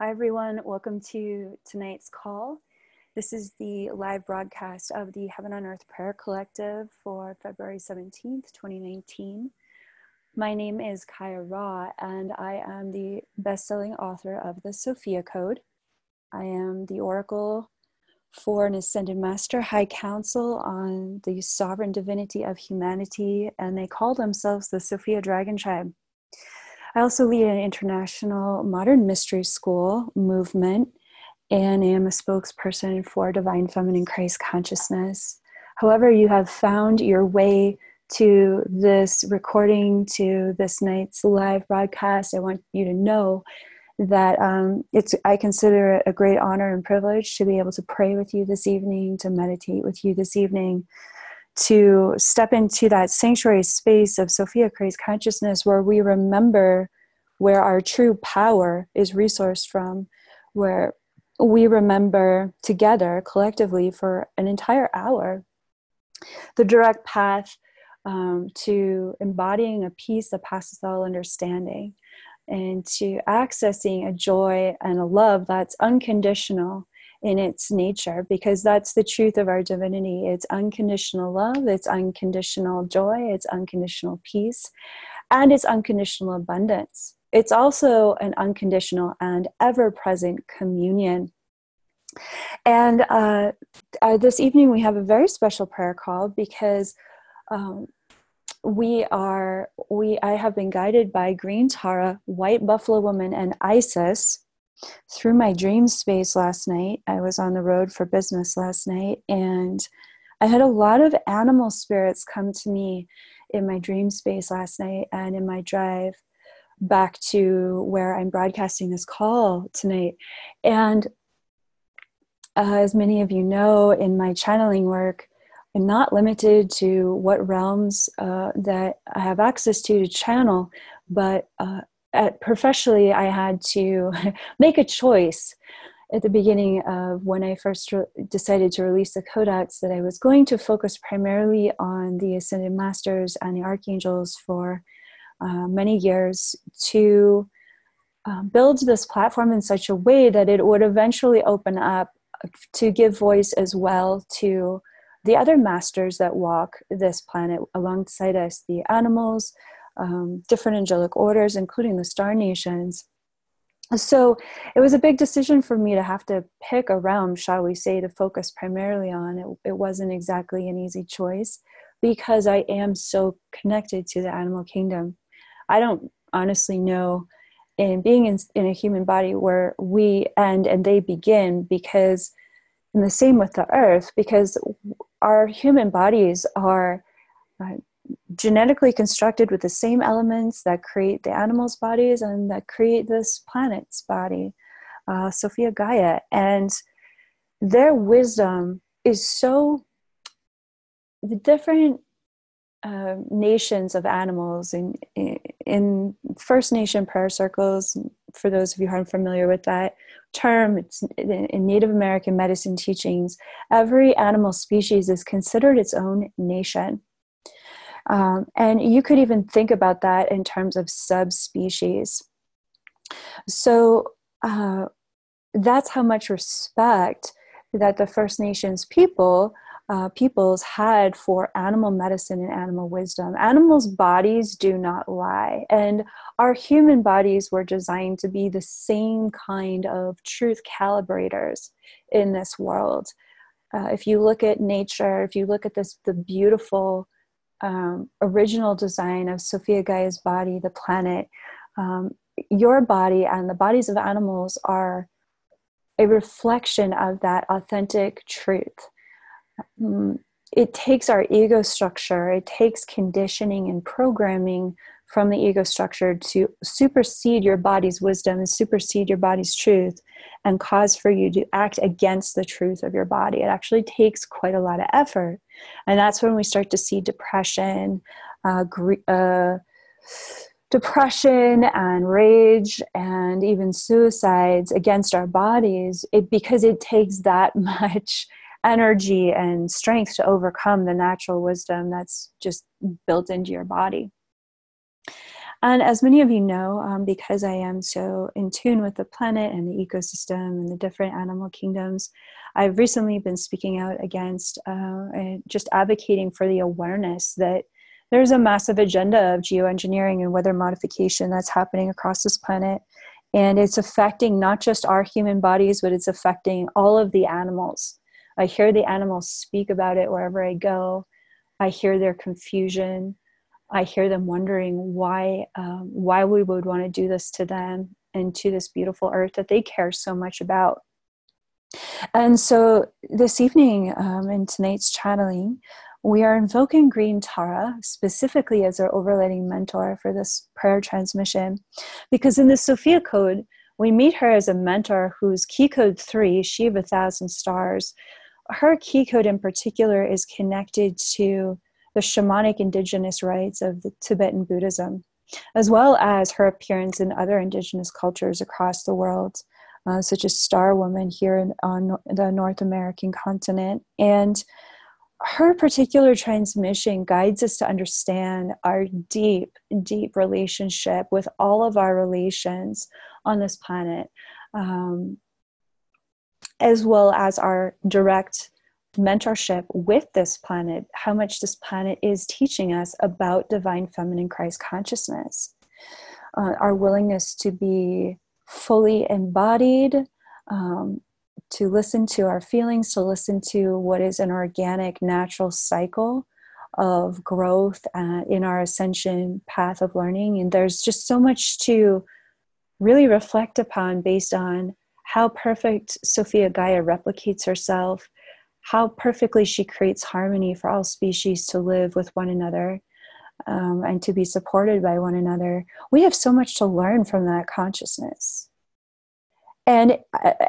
Hi, everyone. Welcome to tonight's call. This is the live broadcast of the Heaven on Earth Prayer Collective for February 17th, 2019. My name is Kaia Ra, and I am the best selling author of the Sophia Code. I am the oracle for an ascended master high council on the sovereign divinity of humanity, and they call themselves the Sophia Dragon Tribe. I also lead an international modern mystery school movement and am a spokesperson for Divine Feminine Christ Consciousness. However, you have found your way to this recording, to this night's live broadcast, I want you to know that um, it's I consider it a great honor and privilege to be able to pray with you this evening, to meditate with you this evening, to step into that sanctuary space of Sophia Christ consciousness where we remember where our true power is resourced from, where we remember together collectively for an entire hour the direct path um, to embodying a peace that passes all understanding and to accessing a joy and a love that's unconditional in its nature because that's the truth of our divinity. It's unconditional love it's unconditional joy it's unconditional peace and it's unconditional abundance. It's also an unconditional and ever present communion. And uh, uh, this evening we have a very special prayer call because um, we are we i have been guided by green tara white buffalo woman and isis through my dream space last night. I was on the road for business last night and i had a lot of animal spirits come to me in my dream space last night and in my drive back to where i'm broadcasting this call tonight. And uh, as many of you know in my channeling work I'm not limited to what realms uh, that I have access to to channel, but uh, professionally, I had to make a choice at the beginning of when I first re- decided to release the codex that I was going to focus primarily on the ascended masters and the archangels for uh, many years to uh, build this platform in such a way that it would eventually open up to give voice as well to the other masters that walk this planet alongside us, the animals, um, different angelic orders, including the star nations. So it was a big decision for me to have to pick a realm, shall we say, to focus primarily on. It, it wasn't exactly an easy choice because I am so connected to the animal kingdom. I don't honestly know in being in, in a human body where we end and they begin because and the same with the earth because our human bodies are uh, genetically constructed with the same elements that create the animals' bodies and that create this planet's body, uh, Sophia Gaia. And their wisdom is so the different uh, nations of animals in, in First Nation prayer circles. For those of you who aren't familiar with that term, it's in Native American medicine teachings. Every animal species is considered its own nation. Um, and you could even think about that in terms of subspecies. So uh, that's how much respect that the First Nations people uh, peoples had for animal medicine and animal wisdom. Animals' bodies do not lie, and our human bodies were designed to be the same kind of truth calibrators in this world. Uh, if you look at nature, if you look at this, the beautiful um, original design of Sophia Gaia's body, the planet, um, your body and the bodies of animals are a reflection of that authentic truth. Mm, it takes our ego structure, it takes conditioning and programming from the ego structure to supersede your body's wisdom and supersede your body's truth and cause for you to act against the truth of your body. It actually takes quite a lot of effort. And that's when we start to see depression, uh, gr- uh, depression and rage and even suicides against our bodies it, because it takes that much energy and strength to overcome the natural wisdom that's just built into your body. And as many of you know, um, because I am so in tune with the planet and the ecosystem and the different animal kingdoms, I've recently been speaking out against uh, just advocating for the awareness that there's a massive agenda of geoengineering and weather modification that's happening across this planet. And it's affecting not just our human bodies, but it's affecting all of the animals. I hear the animals speak about it wherever I go. I hear their confusion. I hear them wondering why um, why we would want to do this to them and to this beautiful earth that they care so much about. And so this evening um, in tonight's channeling, we are invoking Green Tara specifically as our overlighting mentor for this prayer transmission, because in the Sophia Code, we meet her as a mentor whose key code three, she of a thousand stars, her key code in particular is connected to the shamanic indigenous rites of the Tibetan Buddhism, as well as her appearance in other indigenous cultures across the world, uh, such as Star Woman here in, on the North American continent. And her particular transmission guides us to understand our deep, deep relationship with all of our relations on this planet, um, as well as our direct mentorship with this planet, how much this planet is teaching us about divine feminine Christ consciousness, uh, our willingness to be fully embodied, um, to listen to our feelings, to listen to what is an organic, natural cycle of growth uh, in our ascension path of learning. And there's just so much to really reflect upon based on how perfect Sophia Gaia replicates herself how perfectly she creates harmony for all species to live with one another um, and to be supported by one another. We have so much to learn from that consciousness. And,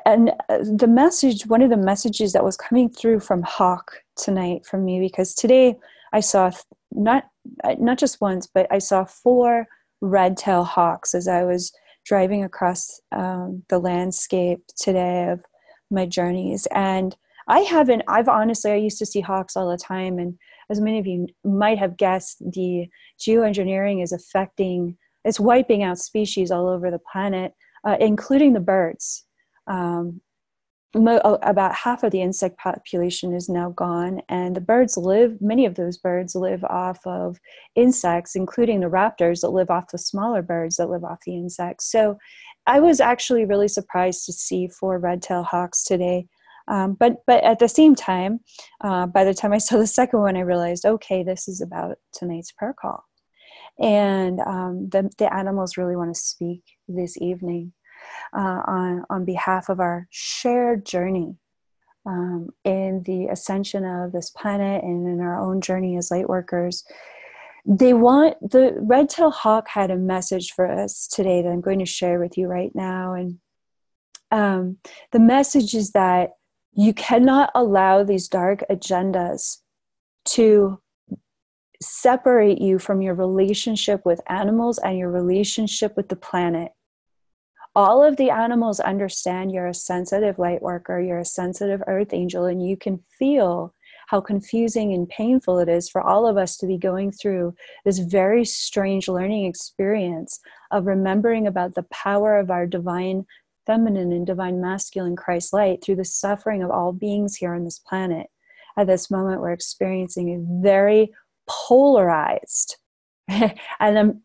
and the message, one of the messages that was coming through from Hawk tonight from me, because today I saw not, not just once, but I saw four red tail hawks as I was driving across um, the landscape today of my journeys. And I haven't, I've honestly, I used to see hawks all the time. And as many of you might have guessed, the geoengineering is affecting, it's wiping out species all over the planet, uh, including the birds. Um, mo- about half of the insect population is now gone, and the birds live, many of those birds live off of insects, including the raptors that live off the smaller birds that live off the insects. So I was actually really surprised to see four red tailed hawks today. Um, but but at the same time, uh, by the time I saw the second one, I realized, okay, this is about tonight's prayer call, and um, the the animals really want to speak this evening uh, on on behalf of our shared journey um, in the ascension of this planet and in our own journey as light workers. They want the red tail hawk had a message for us today that I'm going to share with you right now, and um, the message is that you cannot allow these dark agendas to separate you from your relationship with animals and your relationship with the planet. All of the animals understand you're a sensitive light worker, you're a sensitive earth angel, and you can feel how confusing and painful it is for all of us to be going through this very strange learning experience of remembering about the power of our divine feminine and divine masculine Christ light through the suffering of all beings here on this planet. At this moment, we're experiencing a very polarized, and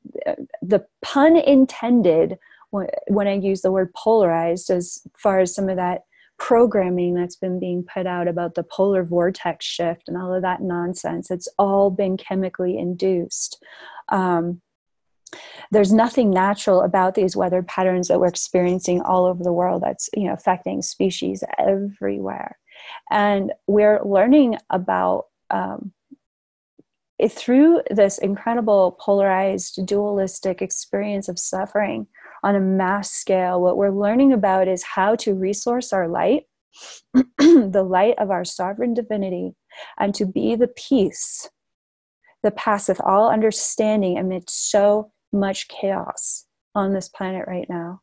the pun intended when I use the word polarized, as far as some of that programming that's been being put out about the polar vortex shift and all of that nonsense, it's all been chemically induced. Um, there's nothing natural about these weather patterns that we're experiencing all over the world that's you know affecting species everywhere. And we're learning about um, through this incredible polarized dualistic experience of suffering on a mass scale what we're learning about is how to resource our light the light of our sovereign divinity and to be the peace that passeth all understanding amidst so much chaos on this planet right now.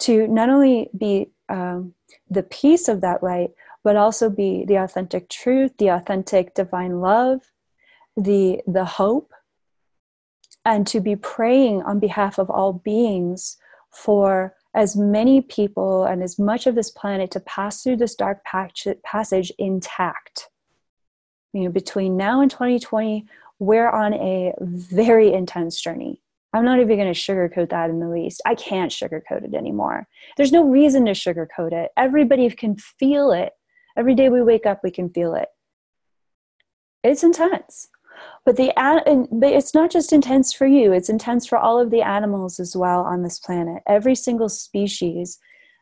To not only be um, the peace of that light, but also be the authentic truth, the authentic divine love, the the hope, and to be praying on behalf of all beings for as many people and as much of this planet to pass through this dark passage intact. You know, between now and 2020, we're on a very intense journey. I'm not even going to sugarcoat that in the least. I can't sugarcoat it anymore. There's no reason to sugarcoat it. Everybody can feel it. Every day we wake up, we can feel it. It's intense. But the but it's not just intense for you. It's intense for all of the animals as well on this planet. Every single species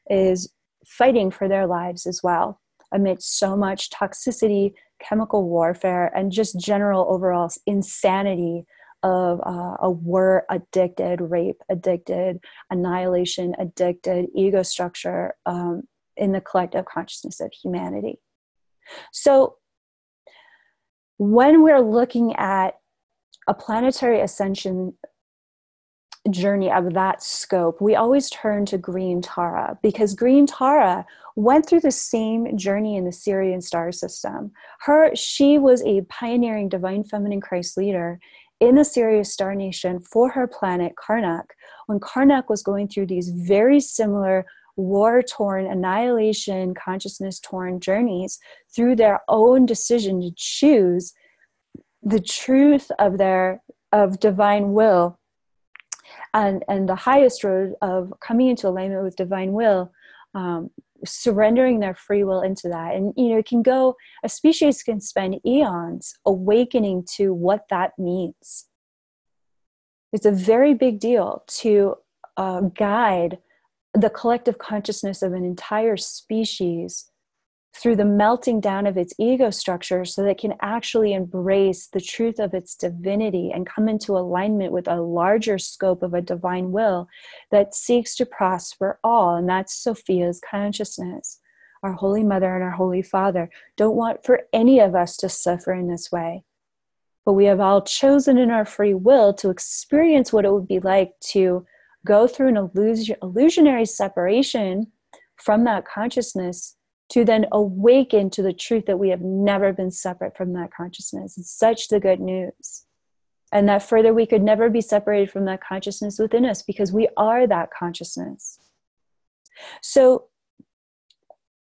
is fighting for their lives as well amidst so much toxicity, chemical warfare, and just general overall insanity of uh, a war addicted, rape addicted, annihilation addicted ego structure um, in the collective consciousness of humanity. So, when we're looking at a planetary ascension journey of that scope, we always turn to Green Tara because Green Tara went through the same journey in the Sirian star system. Her, she was a pioneering divine feminine Christ leader in the Sirius star nation for her planet Karnak when Karnak was going through these very similar war torn, annihilation, consciousness torn journeys through their own decision to choose the truth of their of divine will and and the highest road of coming into alignment with divine will um, surrendering their free will into that. And you know it can go a species can spend eons awakening to what that means. It's a very big deal to uh, guide the collective consciousness of an entire species through the melting down of its ego structure so that it can actually embrace the truth of its divinity and come into alignment with a larger scope of a divine will that seeks to prosper all. And that's Sophia's consciousness. Our Holy Mother and our Holy Father don't want for any of us to suffer in this way. But we have all chosen in our free will to experience what it would be like to go through an illusion, illusionary separation from that consciousness to then awaken to the truth that we have never been separate from that consciousness. It's such the good news. And that further, we could never be separated from that consciousness within us because we are that consciousness. So,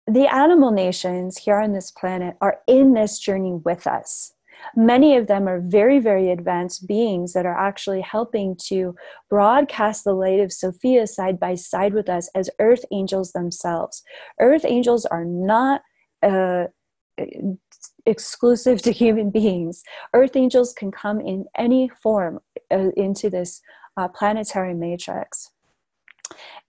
the animal nations here on this planet are in this journey with us. Many of them are very, very advanced beings that are actually helping to broadcast the light of Sophia side by side with us as earth angels themselves. Earth angels are not. Uh, exclusive to human beings. Earth angels can come in any form uh, into this uh, planetary matrix,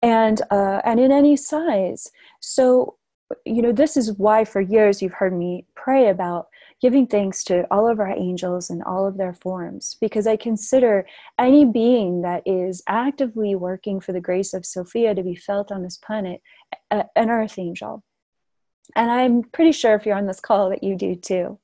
and uh, and in any size. So, you know, this is why for years you've heard me pray about giving thanks to all of our angels and all of their forms because I consider any being that is actively working for the grace of Sophia to be felt on this planet an earth angel. And I'm pretty sure if you're on this call that you do too.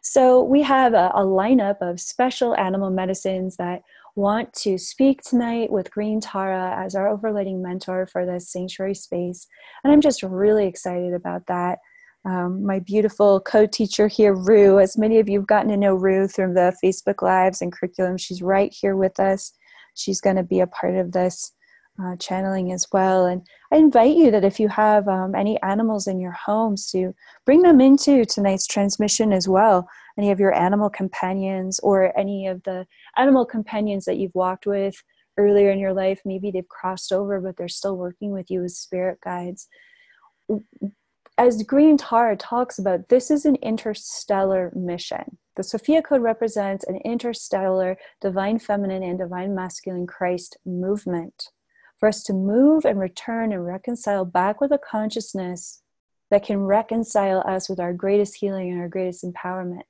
So we have a, a lineup of special animal medicines that want to speak tonight with Green Tara as our overlighting mentor for this sanctuary space. And I'm just really excited about that um, my beautiful co-teacher here, Rue. As many of you have gotten to know Rue through the Facebook Lives and curriculum, she's right here with us. She's going to be a part of this uh, channeling as well. And I invite you that if you have um, any animals in your homes, to bring them into tonight's transmission as well. Any of your animal companions or any of the animal companions that you've walked with earlier in your life. Maybe they've crossed over, but they're still working with you as spirit guides as Green Tara talks about, this is an interstellar mission. The Sophia Code represents an interstellar divine feminine and divine masculine Christ movement for us to move and return and reconcile back with a consciousness that can reconcile us with our greatest healing and our greatest empowerment.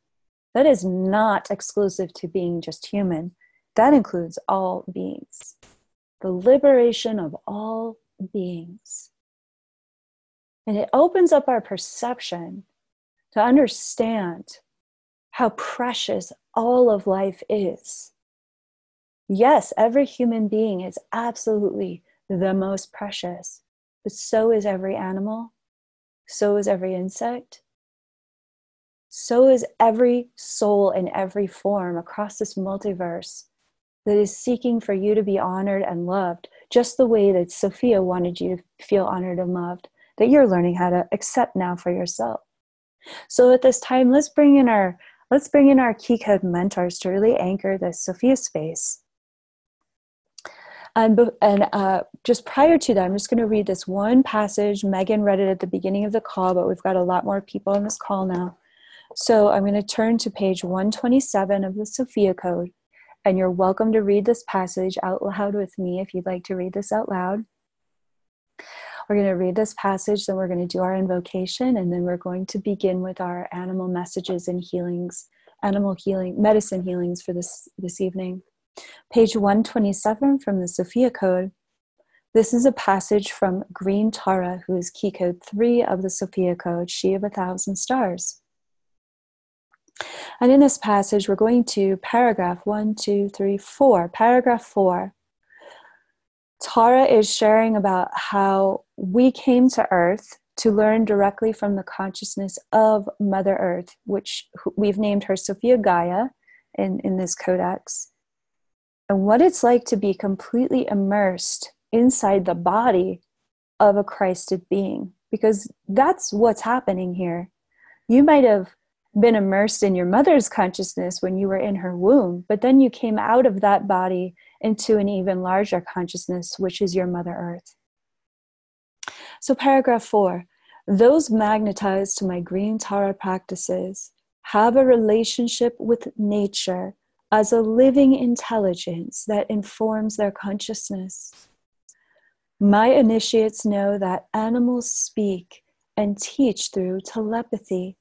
That is not exclusive to being just human, that includes all beings. The liberation of all beings. And it opens up our perception to understand how precious all of life is. Yes, every human being is absolutely the most precious, but so is every animal, so is every insect, so is every soul in every form across this multiverse that is seeking for you to be honored and loved, just the way that Sophia wanted you to feel honored and loved, that you're learning how to accept now for yourself. So at this time, let's bring in our let's bring in our key code mentors to really anchor this Sophia space. And, and uh, just prior to that, I'm just going to read this one passage. Megan read it at the beginning of the call, but we've got a lot more people on this call now. So I'm going to turn to page 127 of the Sophia Code, and you're welcome to read this passage out loud with me if you'd like to read this out loud. We're going to read this passage, then we're going to do our invocation, and then we're going to begin with our animal messages and healings, animal healing, medicine healings for this, this evening. Page 127 from the Sophia Code. This is a passage from Green Tara, who is key code 3 of the Sophia Code, She of a Thousand Stars. And in this passage, we're going to paragraph one, two, three, four. Paragraph 4. Tara is sharing about how we came to Earth to learn directly from the consciousness of Mother Earth, which we've named her Sophia Gaia in, in this codex, and what it's like to be completely immersed inside the body of a Christed being, because that's what's happening here. You might have been immersed in your mother's consciousness when you were in her womb, but then you came out of that body into an even larger consciousness, which is your Mother Earth. So, paragraph four those magnetized to my green Tara practices have a relationship with nature as a living intelligence that informs their consciousness. My initiates know that animals speak and teach through telepathy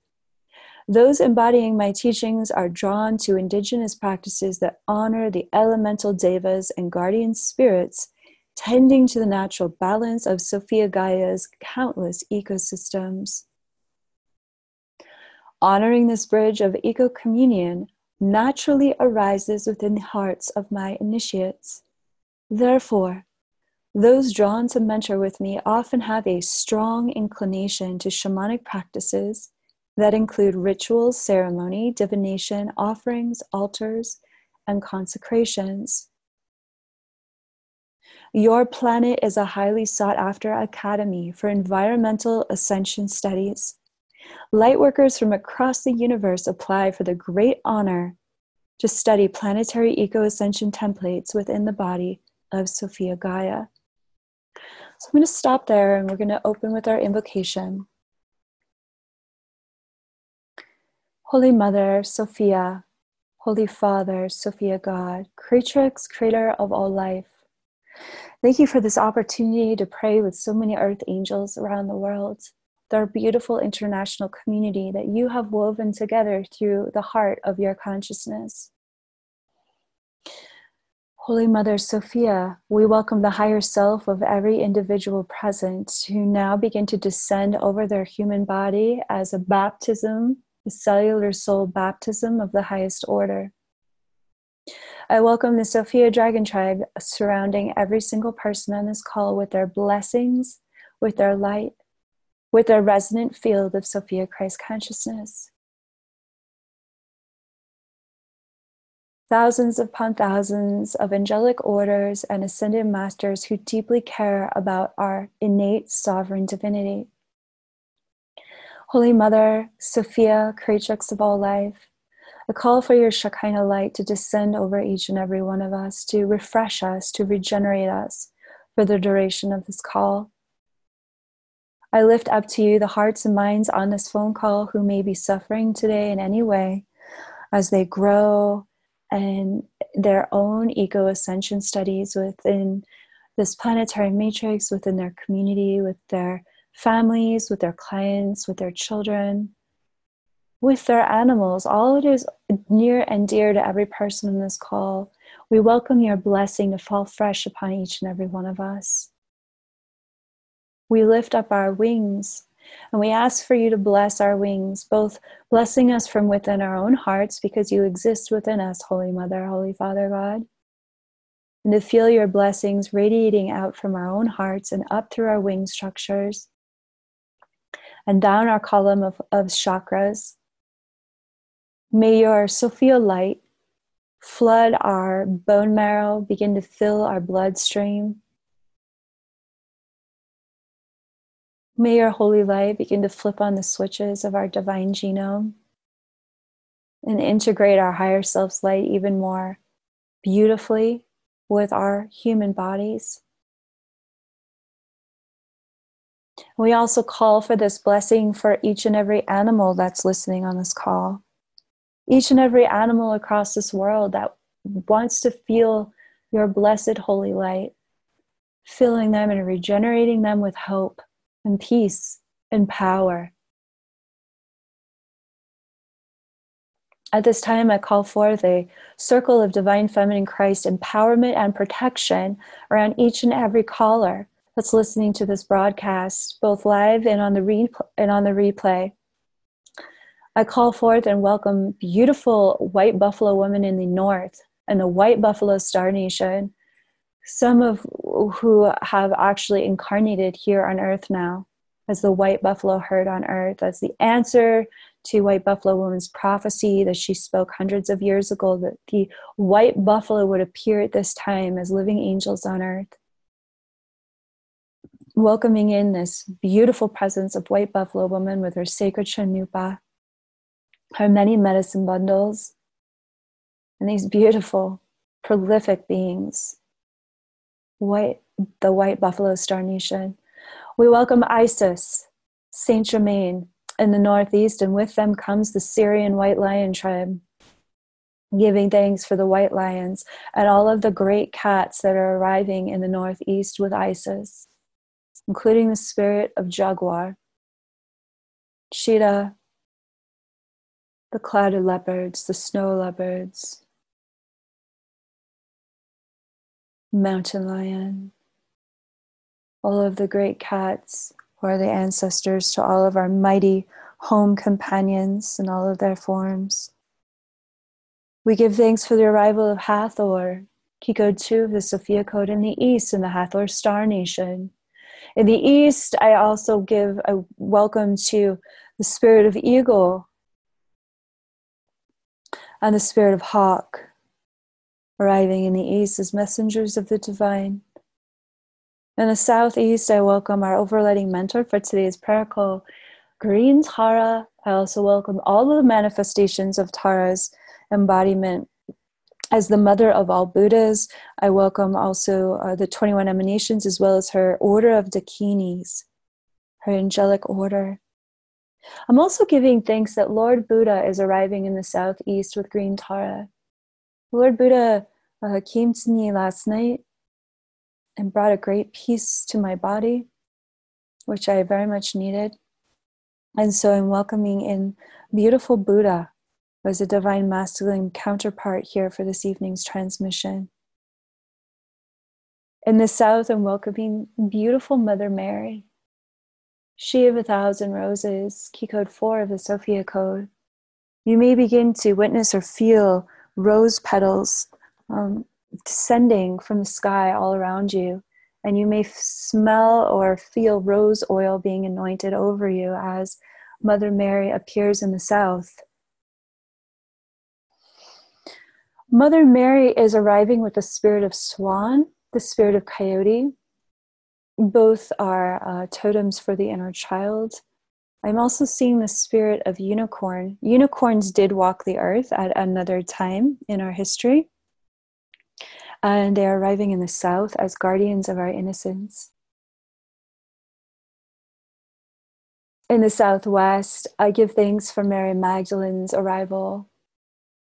those embodying my teachings are drawn to indigenous practices that honor the elemental devas and guardian spirits, tending to the natural balance of Sophia Gaia's countless ecosystems. Honoring this bridge of eco communion naturally arises within the hearts of my initiates. Therefore, those drawn to mentor with me often have a strong inclination to shamanic practices that include rituals, ceremony, divination, offerings, altars, and consecrations. Your planet is a highly sought after academy for environmental ascension studies. Lightworkers from across the universe apply for the great honor to study planetary eco ascension templates within the body of Sophia Gaia. So I'm going to stop there and we're going to open with our invocation. Holy Mother, Sophia, Holy Father, Sophia God, Creatrix, Creator of all life. Thank you for this opportunity to pray with so many earth angels around the world, their beautiful international community that you have woven together through the heart of your consciousness. Holy Mother Sophia, we welcome the higher self of every individual present who now begin to descend over their human body as a baptism the cellular soul baptism of the highest order. I welcome the Sophia Dragon Tribe surrounding every single person on this call with their blessings, with their light, with their resonant field of Sophia Christ consciousness. Thousands upon thousands of angelic orders and ascended masters who deeply care about our innate sovereign divinity. Holy Mother, Sophia, creatrix of all life, a call for your Shekinah light to descend over each and every one of us, to refresh us, to regenerate us for the duration of this call. I lift up to you the hearts and minds on this phone call who may be suffering today in any way as they grow and their own ego ascension studies within this planetary matrix, within their community, with their families, with their clients, with their children, with their animals, all it is near and dear to every person in this call. We welcome your blessing to fall fresh upon each and every one of us. We lift up our wings and we ask for you to bless our wings, both blessing us from within our own hearts because you exist within us, Holy Mother, Holy Father God, and to feel your blessings radiating out from our own hearts and up through our wing structures and down our column of, of chakras. May your Sophia light flood our bone marrow, begin to fill our bloodstream. May your holy light begin to flip on the switches of our divine genome and integrate our higher self's light even more beautifully with our human bodies. We also call for this blessing for each and every animal that's listening on this call each and every animal across this world that wants to feel your blessed holy light, filling them and regenerating them with hope and peace and power. At this time, I call forth a circle of divine feminine Christ empowerment and protection around each and every caller that's listening to this broadcast, both live and on the, re- and on the replay. I call forth and welcome beautiful white buffalo women in the north and the white buffalo star nation, some of who have actually incarnated here on earth now as the white buffalo herd on earth, as the answer to white buffalo woman's prophecy that she spoke hundreds of years ago that the white buffalo would appear at this time as living angels on earth. Welcoming in this beautiful presence of white buffalo woman with her sacred Chanunpa her many medicine bundles, and these beautiful, prolific beings, white, the white buffalo star nation. We welcome Isis, Saint Germain in the northeast, and with them comes the Sirian white lion tribe, giving thanks for the white lions and all of the great cats that are arriving in the northeast with Isis, including the spirit of jaguar, cheetah, the clouded leopards, the snow leopards, mountain lion, all of the great cats who are the ancestors to all of our mighty home companions in all of their forms. We give thanks for the arrival of Hathor, code 2 of the Sophia Code in the East in the Hathor Star Nation. In the East, I also give a welcome to the spirit of eagle, and the spirit of hawk, arriving in the east as messengers of the divine. In the southeast, I welcome our overlighting mentor for today's prayer call, Green Tara. I also welcome all of the manifestations of Tara's embodiment as the mother of all Buddhas. I welcome also uh, the 21 emanations as well as her order of Dakinis, her angelic order. I'm also giving thanks that Lord Buddha is arriving in the southeast with green Tara. Lord Buddha uh, came to me last night and brought a great peace to my body, which I very much needed. And so I'm welcoming in beautiful Buddha as a divine masculine counterpart here for this evening's transmission. In the south, I'm welcoming beautiful Mother Mary she of a Thousand Roses, key code 4 of the Sophia Code, you may begin to witness or feel rose petals um, descending from the sky all around you. And you may f- smell or feel rose oil being anointed over you as Mother Mary appears in the south. Mother Mary is arriving with the spirit of swan, the spirit of coyote, both are uh, totems for the inner child. I'm also seeing the spirit of unicorn. Unicorns did walk the earth at another time in our history, and they are arriving in the south as guardians of our innocence. In the southwest, I give thanks for Mary Magdalene's arrival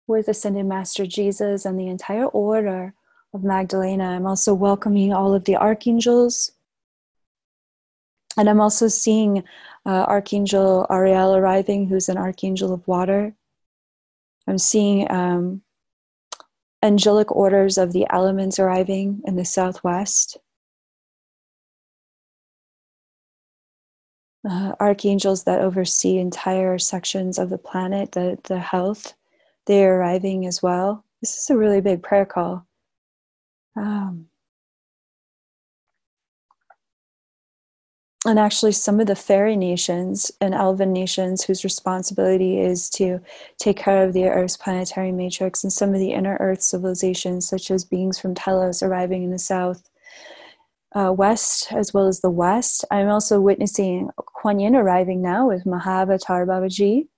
with Ascended Master Jesus and the entire order of Magdalena. I'm also welcoming all of the archangels and I'm also seeing uh, Archangel Ariel arriving, who's an archangel of water. I'm seeing um, angelic orders of the elements arriving in the southwest. Uh, archangels that oversee entire sections of the planet, the, the health, they're arriving as well. This is a really big prayer call. Um, and actually some of the fairy nations and elven nations whose responsibility is to take care of the earth's planetary matrix and some of the inner earth civilizations such as beings from telos arriving in the south uh, west as well as the west. I'm also witnessing kuan yin arriving now with mahavatar babaji.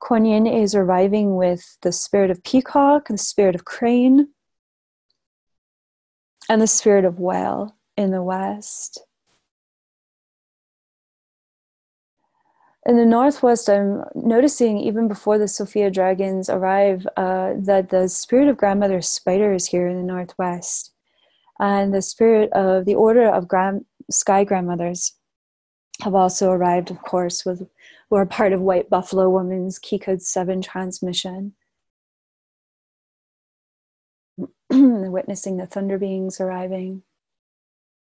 Kuan yin is arriving with the spirit of peacock the spirit of crane and the spirit of whale in the west in the northwest i'm noticing even before the sophia dragons arrive uh, that the spirit of grandmother spider is here in the northwest. And the spirit of the order of grand, sky grandmothers have also arrived of course with who are part of white buffalo woman's key code 7 transmission. Witnessing the thunder beings arriving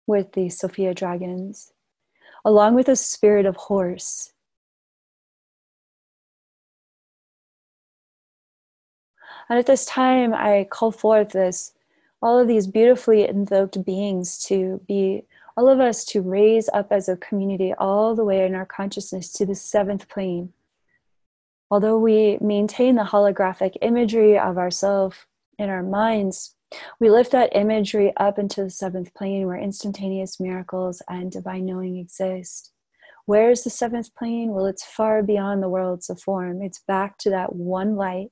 with the sophia dragons along with a spirit of horse And at this time, I call forth this, all of these beautifully invoked beings to be, all of us to raise up as a community all the way in our consciousness to the seventh plane. Although we maintain the holographic imagery of ourselves in our minds, we lift that imagery up into the seventh plane where instantaneous miracles and divine knowing exist. Where is the seventh plane? Well, it's far beyond the worlds of form. It's back to that one light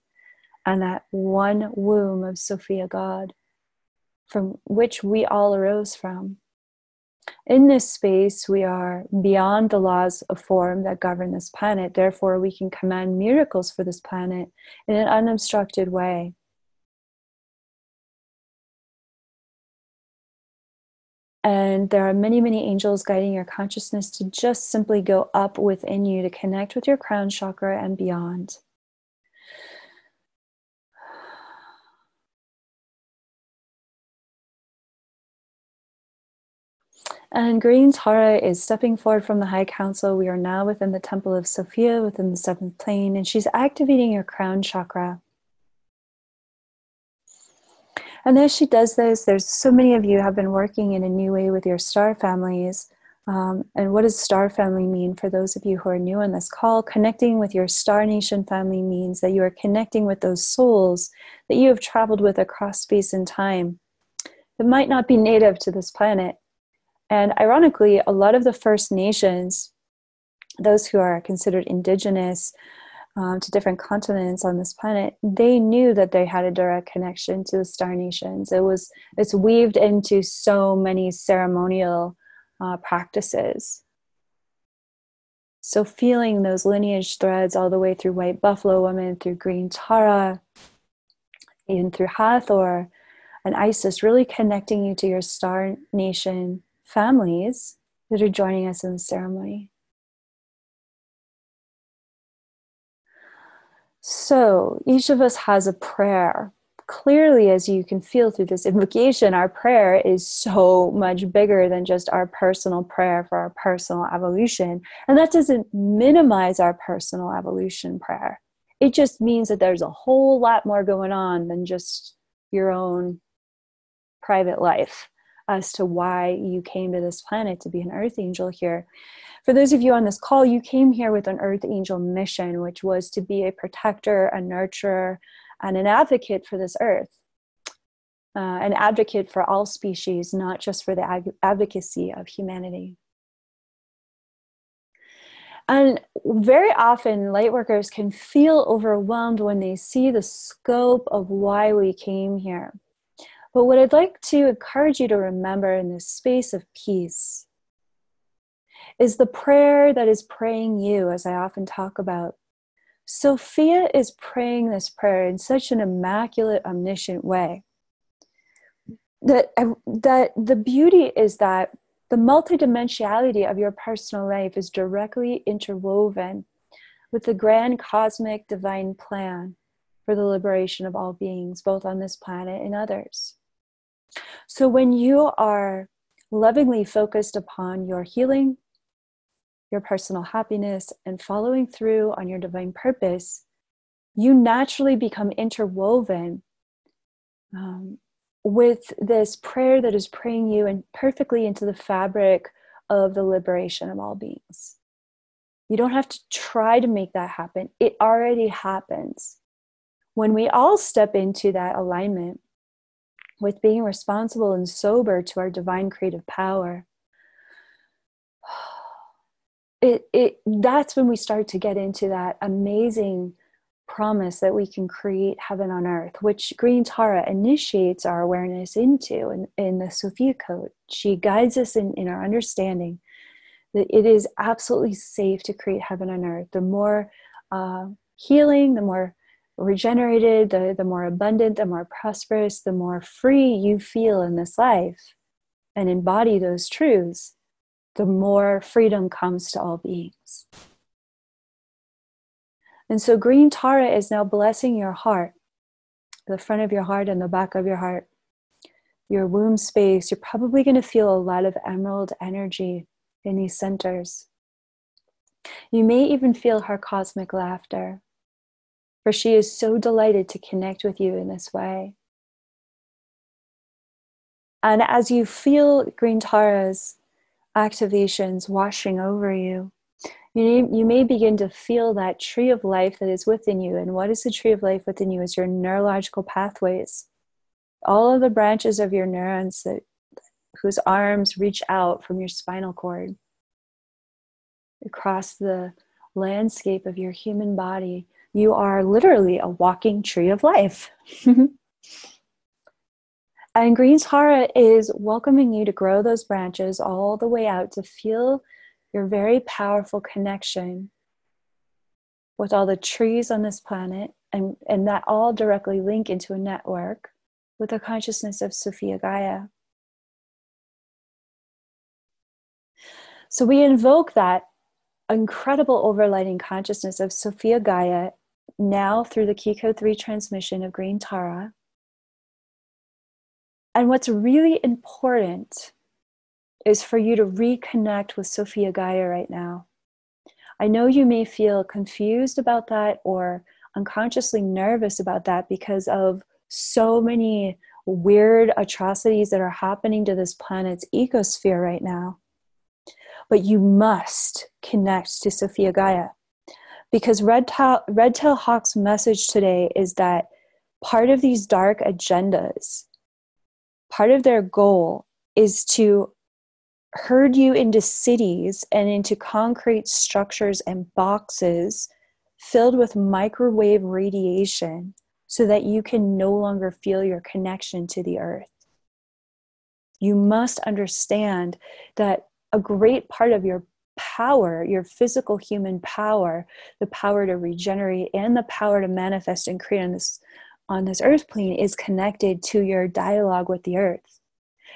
and that one womb of Sophia God from which we all arose from. In this space, we are beyond the laws of form that govern this planet. Therefore, we can command miracles for this planet in an unobstructed way. And there are many, many angels guiding your consciousness to just simply go up within you to connect with your crown chakra and beyond. And Green Tara is stepping forward from the High Council. We are now within the Temple of Sophia, within the seventh plane, and she's activating your crown chakra. And as she does this, there's so many of you have been working in a new way with your star families. Um, and what does star family mean for those of you who are new on this call? Connecting with your star nation family means that you are connecting with those souls that you have traveled with across space and time that might not be native to this planet and ironically, a lot of the First Nations, those who are considered indigenous um, to different continents on this planet, they knew that they had a direct connection to the Star Nations. It was it's weaved into so many ceremonial uh, practices. So feeling those lineage threads all the way through White Buffalo Woman, through Green Tara, even through Hathor and Isis, really connecting you to your Star Nation families that are joining us in the ceremony. So each of us has a prayer. Clearly, as you can feel through this invocation, our prayer is so much bigger than just our personal prayer for our personal evolution. And that doesn't minimize our personal evolution prayer. It just means that there's a whole lot more going on than just your own private life as to why you came to this planet to be an earth angel here. For those of you on this call, you came here with an earth angel mission, which was to be a protector, a nurturer, and an advocate for this earth. Uh, an advocate for all species, not just for the ag- advocacy of humanity. And very often, light workers can feel overwhelmed when they see the scope of why we came here. But what I'd like to encourage you to remember in this space of peace is the prayer that is praying you, as I often talk about. Sophia is praying this prayer in such an immaculate, omniscient way that, that the beauty is that the multidimensionality of your personal life is directly interwoven with the grand cosmic divine plan for the liberation of all beings, both on this planet and others. So when you are lovingly focused upon your healing, your personal happiness, and following through on your divine purpose, you naturally become interwoven um, with this prayer that is praying you and perfectly into the fabric of the liberation of all beings. You don't have to try to make that happen, it already happens. When we all step into that alignment with being responsible and sober to our divine creative power, it, it that's when we start to get into that amazing promise that we can create heaven on earth, which Green Tara initiates our awareness into in, in the Sophia Code. She guides us in, in our understanding that it is absolutely safe to create heaven on earth. The more uh, healing, the more regenerated, the, the more abundant, the more prosperous, the more free you feel in this life and embody those truths, the more freedom comes to all beings. And so green Tara is now blessing your heart, the front of your heart and the back of your heart, your womb space. You're probably going to feel a lot of emerald energy in these centers. You may even feel her cosmic laughter, for she is so delighted to connect with you in this way. And as you feel Green Tara's activations washing over you, you, you may begin to feel that tree of life that is within you. And what is the tree of life within you? Is your neurological pathways. All of the branches of your neurons that, whose arms reach out from your spinal cord across the landscape of your human body. You are literally a walking tree of life. and Green Tara is welcoming you to grow those branches all the way out to feel your very powerful connection with all the trees on this planet, and, and that all directly link into a network with the consciousness of Sophia Gaia. So we invoke that incredible overlighting consciousness of Sophia Gaia now through the Kiko 3 transmission of Green Tara. And what's really important is for you to reconnect with Sophia Gaia right now. I know you may feel confused about that or unconsciously nervous about that because of so many weird atrocities that are happening to this planet's ecosphere right now. But you must connect to Sophia Gaia because Red Tail, Red Tail Hawk's message today is that part of these dark agendas, part of their goal is to herd you into cities and into concrete structures and boxes filled with microwave radiation so that you can no longer feel your connection to the earth. You must understand that a great part of your power, your physical human power, the power to regenerate and the power to manifest and create on this on this earth plane is connected to your dialogue with the earth.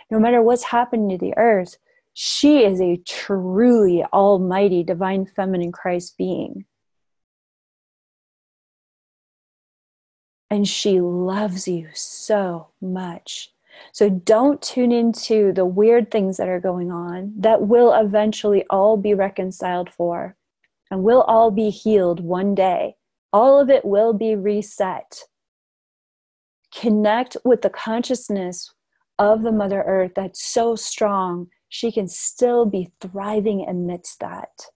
No matter what's happening to the earth, she is a truly almighty divine feminine Christ being. And she loves you so much. So don't tune into the weird things that are going on that will eventually all be reconciled for and will all be healed one day. All of it will be reset. Connect with the consciousness of the Mother Earth that's so strong she can still be thriving amidst that.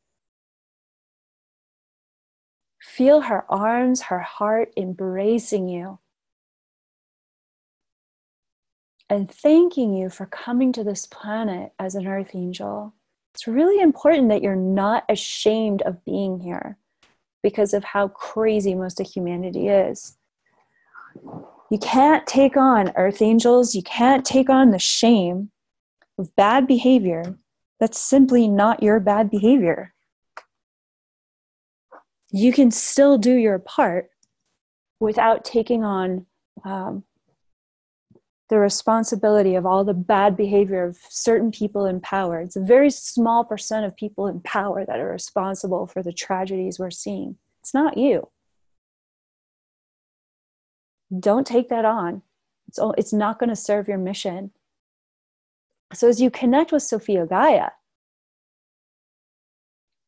Feel her arms, her heart embracing you and thanking you for coming to this planet as an earth angel. It's really important that you're not ashamed of being here because of how crazy most of humanity is. You can't take on earth angels, you can't take on the shame of bad behavior that's simply not your bad behavior. You can still do your part without taking on um, the responsibility of all the bad behavior of certain people in power. It's a very small percent of people in power that are responsible for the tragedies we're seeing. It's not you. Don't take that on. It's, it's not going to serve your mission. So as you connect with Sophia Gaia,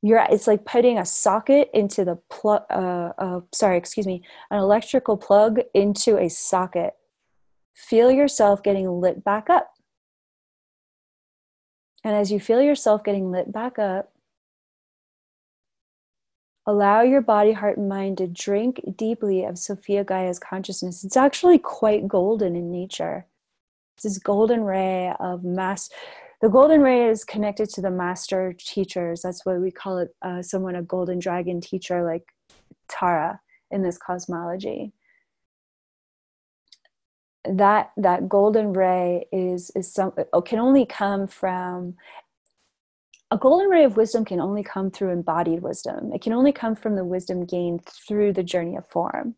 you're it's like putting a socket into the plug uh, uh, sorry excuse me an electrical plug into a socket feel yourself getting lit back up And as you feel yourself getting lit back up, allow your body, heart, and mind to drink deeply of Sophia Gaia's consciousness. It's actually quite golden in nature. It's this golden ray of mass. The golden ray is connected to the master teachers. That's why we call it uh, someone a golden dragon teacher, like Tara in this cosmology that that golden ray is is some uh, can only come from a golden ray of wisdom can only come through embodied wisdom. It can only come from the wisdom gained through the journey of form.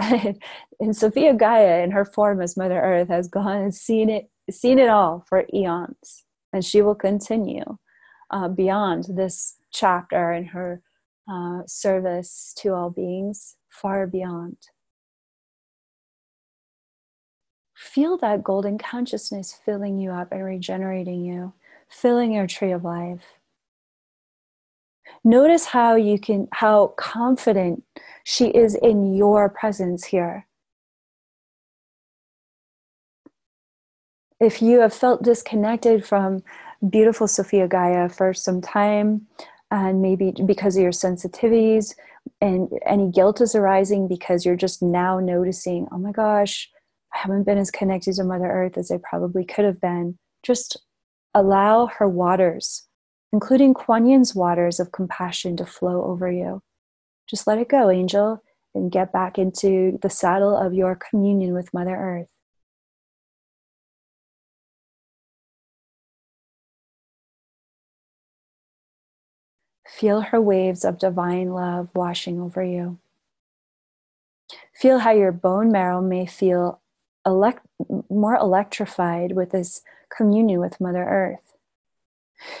And sophia gaia in her form as mother earth has gone and seen it seen it all for eons. And she will continue uh, beyond this chapter in her uh, service to all beings far beyond Feel that golden consciousness filling you up and regenerating you, filling your tree of life. Notice how you can, how confident she is in your presence here. If you have felt disconnected from beautiful Sophia Gaia for some time, and maybe because of your sensitivities, and any guilt is arising because you're just now noticing, oh my gosh, I haven't been as connected to Mother Earth as I probably could have been. Just allow her waters, including Kuan Yin's waters of compassion, to flow over you. Just let it go, angel, and get back into the saddle of your communion with Mother Earth. Feel her waves of divine love washing over you. Feel how your bone marrow may feel elect- more electrified with this communion with Mother Earth.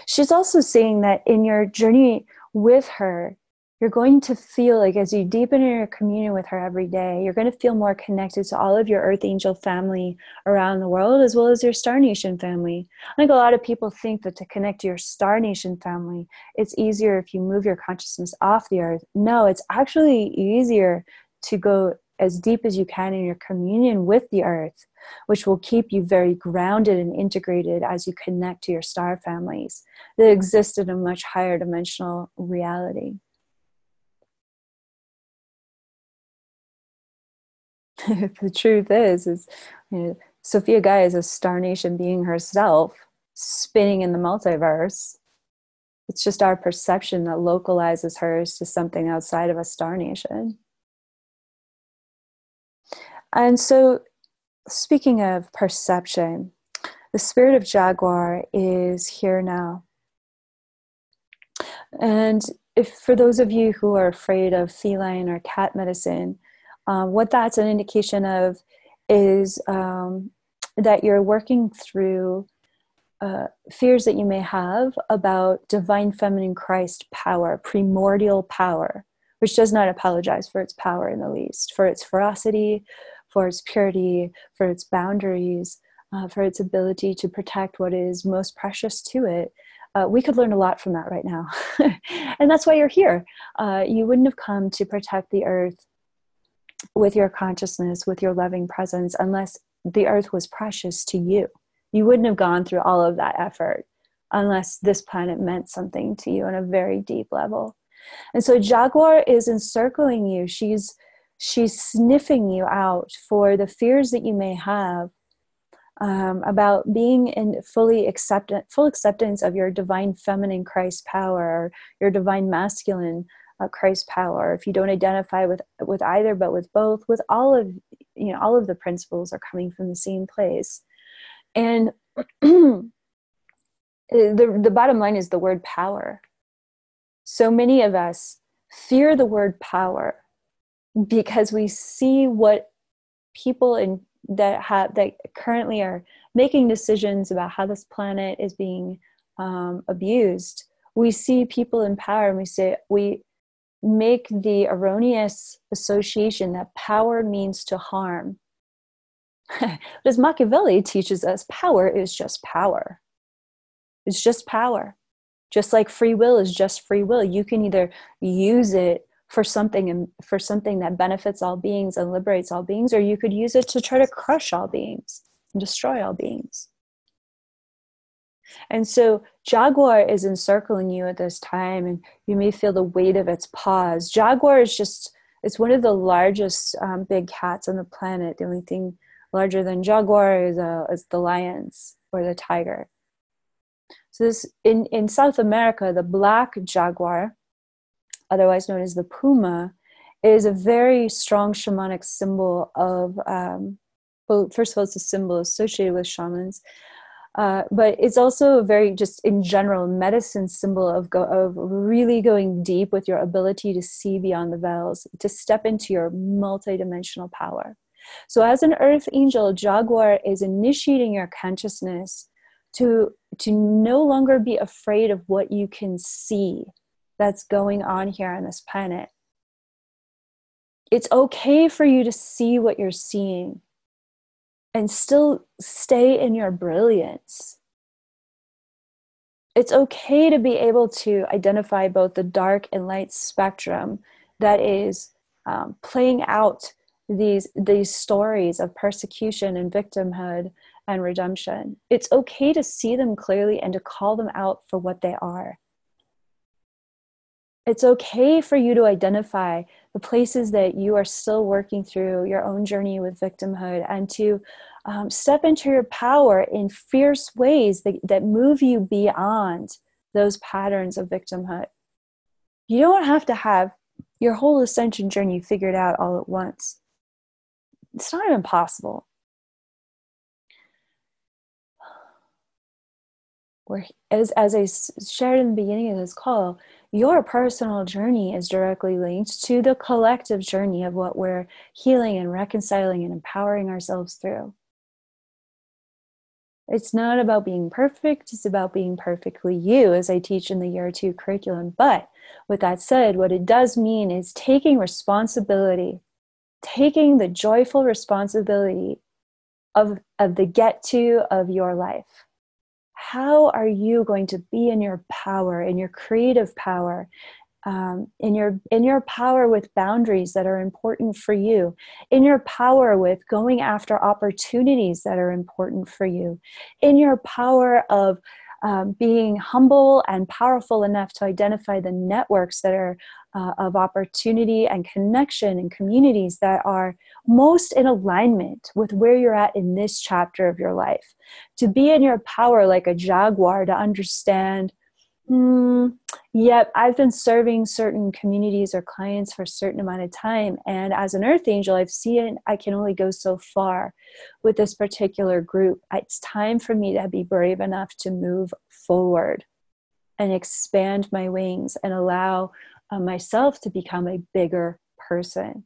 She's also saying that in your journey with her, you're going to feel like as you deepen in your communion with her every day, you're going to feel more connected to all of your Earth Angel family around the world, as well as your Star Nation family. I think a lot of people think that to connect to your Star Nation family, it's easier if you move your consciousness off the Earth. No, it's actually easier to go as deep as you can in your communion with the earth, which will keep you very grounded and integrated as you connect to your star families that exist in a much higher dimensional reality. the truth is, is you know, Sophia Gaia is a star nation being herself, spinning in the multiverse. It's just our perception that localizes hers to something outside of a star nation. And so, speaking of perception, the spirit of Jaguar is here now. And if for those of you who are afraid of feline or cat medicine, um, what that's an indication of is um, that you're working through uh, fears that you may have about divine feminine Christ power, primordial power, which does not apologize for its power in the least, for its ferocity, for its purity, for its boundaries, uh, for its ability to protect what is most precious to it. Uh, we could learn a lot from that right now. and that's why you're here. Uh, you wouldn't have come to protect the earth with your consciousness, with your loving presence, unless the earth was precious to you. You wouldn't have gone through all of that effort unless this planet meant something to you on a very deep level. And so Jaguar is encircling you. She's she's sniffing you out for the fears that you may have um, about being in fully acceptance, full acceptance of your divine feminine Christ power, your divine masculine uh, Christ power. If you don't identify with with either, but with both, with all of you know, all of the principles are coming from the same place, and the the bottom line is the word power. So many of us fear the word power because we see what people in that have that currently are making decisions about how this planet is being um, abused. We see people in power and we say we make the erroneous association that power means to harm. But as machiavelli teaches us power is just power. It's just power. Just like free will is just free will. You can either use it for something and for something that benefits all beings and liberates all beings or you could use it to try to crush all beings and destroy all beings And so Jaguar is encircling you at this time, and you may feel the weight of its paws. Jaguar is just, it's one of the largest um, big cats on the planet. The only thing larger than Jaguar is, uh, is the lions or the tiger. So this in, in South America, the black jaguar, otherwise known as the puma, is a very strong shamanic symbol of um, well, first of all, it's a symbol associated with shamans, uh, but it's also a very just in general medicine symbol of go, of really going deep with your ability to see beyond the veils, to step into your multidimensional power. So, as an earth angel, Jaguar is initiating your consciousness to to no longer be afraid of what you can see that's going on here on this planet. It's okay for you to see what you're seeing and still stay in your brilliance. It's okay to be able to identify both the dark and light spectrum that is um, playing out these these stories of persecution and victimhood and redemption. It's okay to see them clearly and to call them out for what they are. It's okay for you to identify the places that you are still working through your own journey with victimhood and to um, step into your power in fierce ways that, that move you beyond those patterns of victimhood. You don't have to have your whole ascension journey figured out all at once. It's not even possible. Where, as, as I shared in the beginning of this call, your personal journey is directly linked to the collective journey of what we're healing and reconciling and empowering ourselves through. It's not about being perfect, it's about being perfectly you, as I teach in the year two curriculum. But with that said, what it does mean is taking responsibility, taking the joyful responsibility of, of the get to of your life how are you going to be in your power in your creative power um, in your in your power with boundaries that are important for you in your power with going after opportunities that are important for you in your power of um, being humble and powerful enough to identify the networks that are uh, of opportunity and connection and communities that are most in alignment with where you're at in this chapter of your life. To be in your power like a jaguar, to understand, mm, yep, I've been serving certain communities or clients for a certain amount of time. And as an earth angel, I've seen I can only go so far with this particular group. It's time for me to be brave enough to move forward and expand my wings and allow uh, myself to become a bigger person.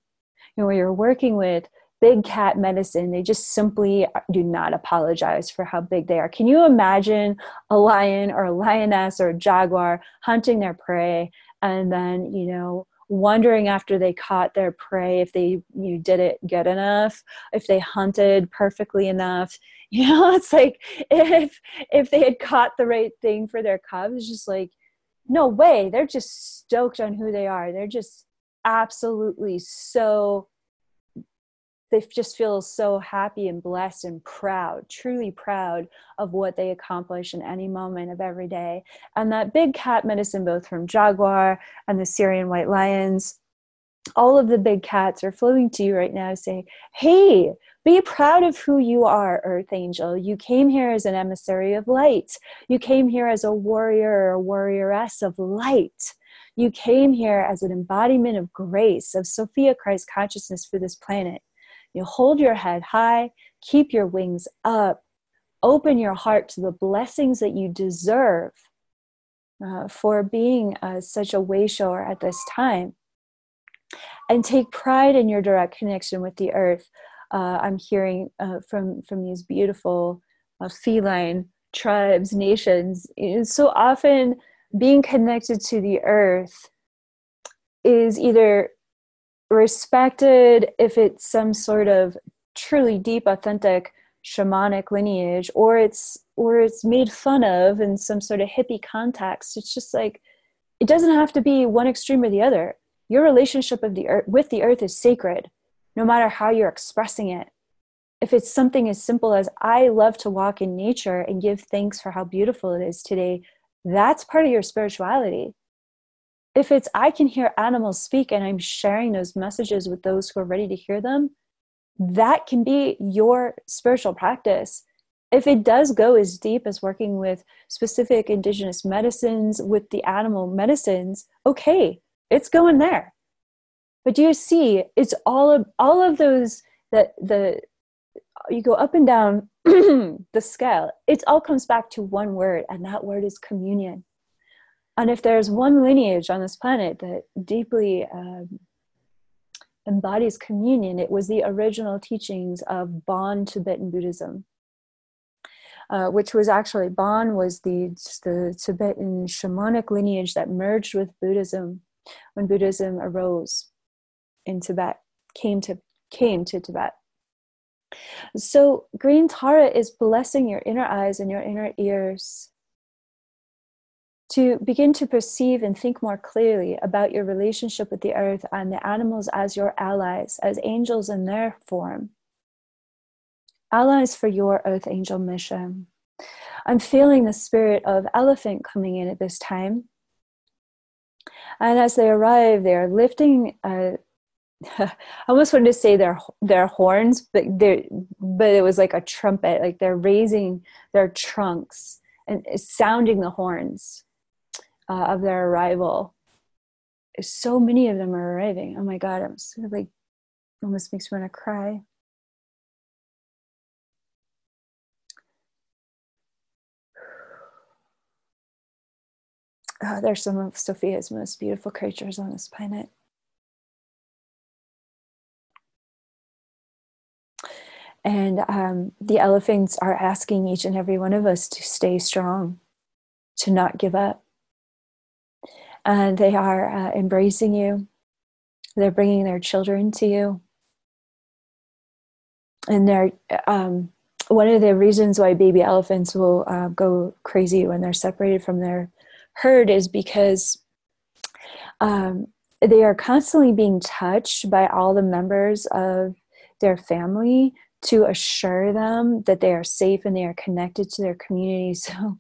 You know, when you're working with big cat medicine, they just simply do not apologize for how big they are. Can you imagine a lion or a lioness or a jaguar hunting their prey and then, you know, wondering after they caught their prey if they you did it good enough, if they hunted perfectly enough. You know, it's like if if they had caught the right thing for their cubs, just like no way they're just stoked on who they are they're just absolutely so they just feel so happy and blessed and proud truly proud of what they accomplish in any moment of every day and that big cat medicine both from jaguar and the Sirian white lions all of the big cats are flowing to you right now saying hey be proud of who you are, Earth Angel. You came here as an emissary of light. You came here as a warrior or a warrioress of light. You came here as an embodiment of grace, of Sophia Christ consciousness for this planet. You hold your head high, keep your wings up, open your heart to the blessings that you deserve uh, for being uh, such a way shower at this time. And take pride in your direct connection with the earth uh, I'm hearing uh, from from these beautiful uh, feline tribes, nations. And so often, being connected to the earth is either respected if it's some sort of truly deep, authentic shamanic lineage, or it's or it's made fun of in some sort of hippie context. It's just like it doesn't have to be one extreme or the other. Your relationship of the earth with the earth is sacred no matter how you're expressing it. if it's something as simple as I love to walk in nature and give thanks for how beautiful it is today, that's part of your spirituality. If it's I can hear animals speak and I'm sharing those messages with those who are ready to hear them, that can be your spiritual practice. If it does go as deep as working with specific indigenous medicines, with the animal medicines, okay, it's going there. But do you see, it's all of all of those that the you go up and down the scale, it all comes back to one word, and that word is communion. And if there's one lineage on this planet that deeply um, embodies communion, it was the original teachings of Bon Tibetan Buddhism. Uh, which was actually Bon was the the Tibetan shamanic lineage that merged with Buddhism when Buddhism arose in Tibet, came to came to Tibet. So, green Tara is blessing your inner eyes and your inner ears to begin to perceive and think more clearly about your relationship with the earth and the animals as your allies, as angels in their form. Allies for your earth angel mission. I'm feeling the spirit of elephant coming in at this time. And as they arrive, they are lifting uh, I almost wanted to say their their horns, but they but it was like a trumpet, like they're raising their trunks and sounding the horns uh, of their arrival. So many of them are arriving. Oh my god, I'm sort of like almost makes me want to cry. Oh, they're some of Sophia's most beautiful creatures on this planet. And um, the elephants are asking each and every one of us to stay strong, to not give up. And they are uh, embracing you, they're bringing their children to you. And they're, um, one of the reasons why baby elephants will uh, go crazy when they're separated from their herd is because um, they are constantly being touched by all the members of their family to assure them that they are safe and they are connected to their community. So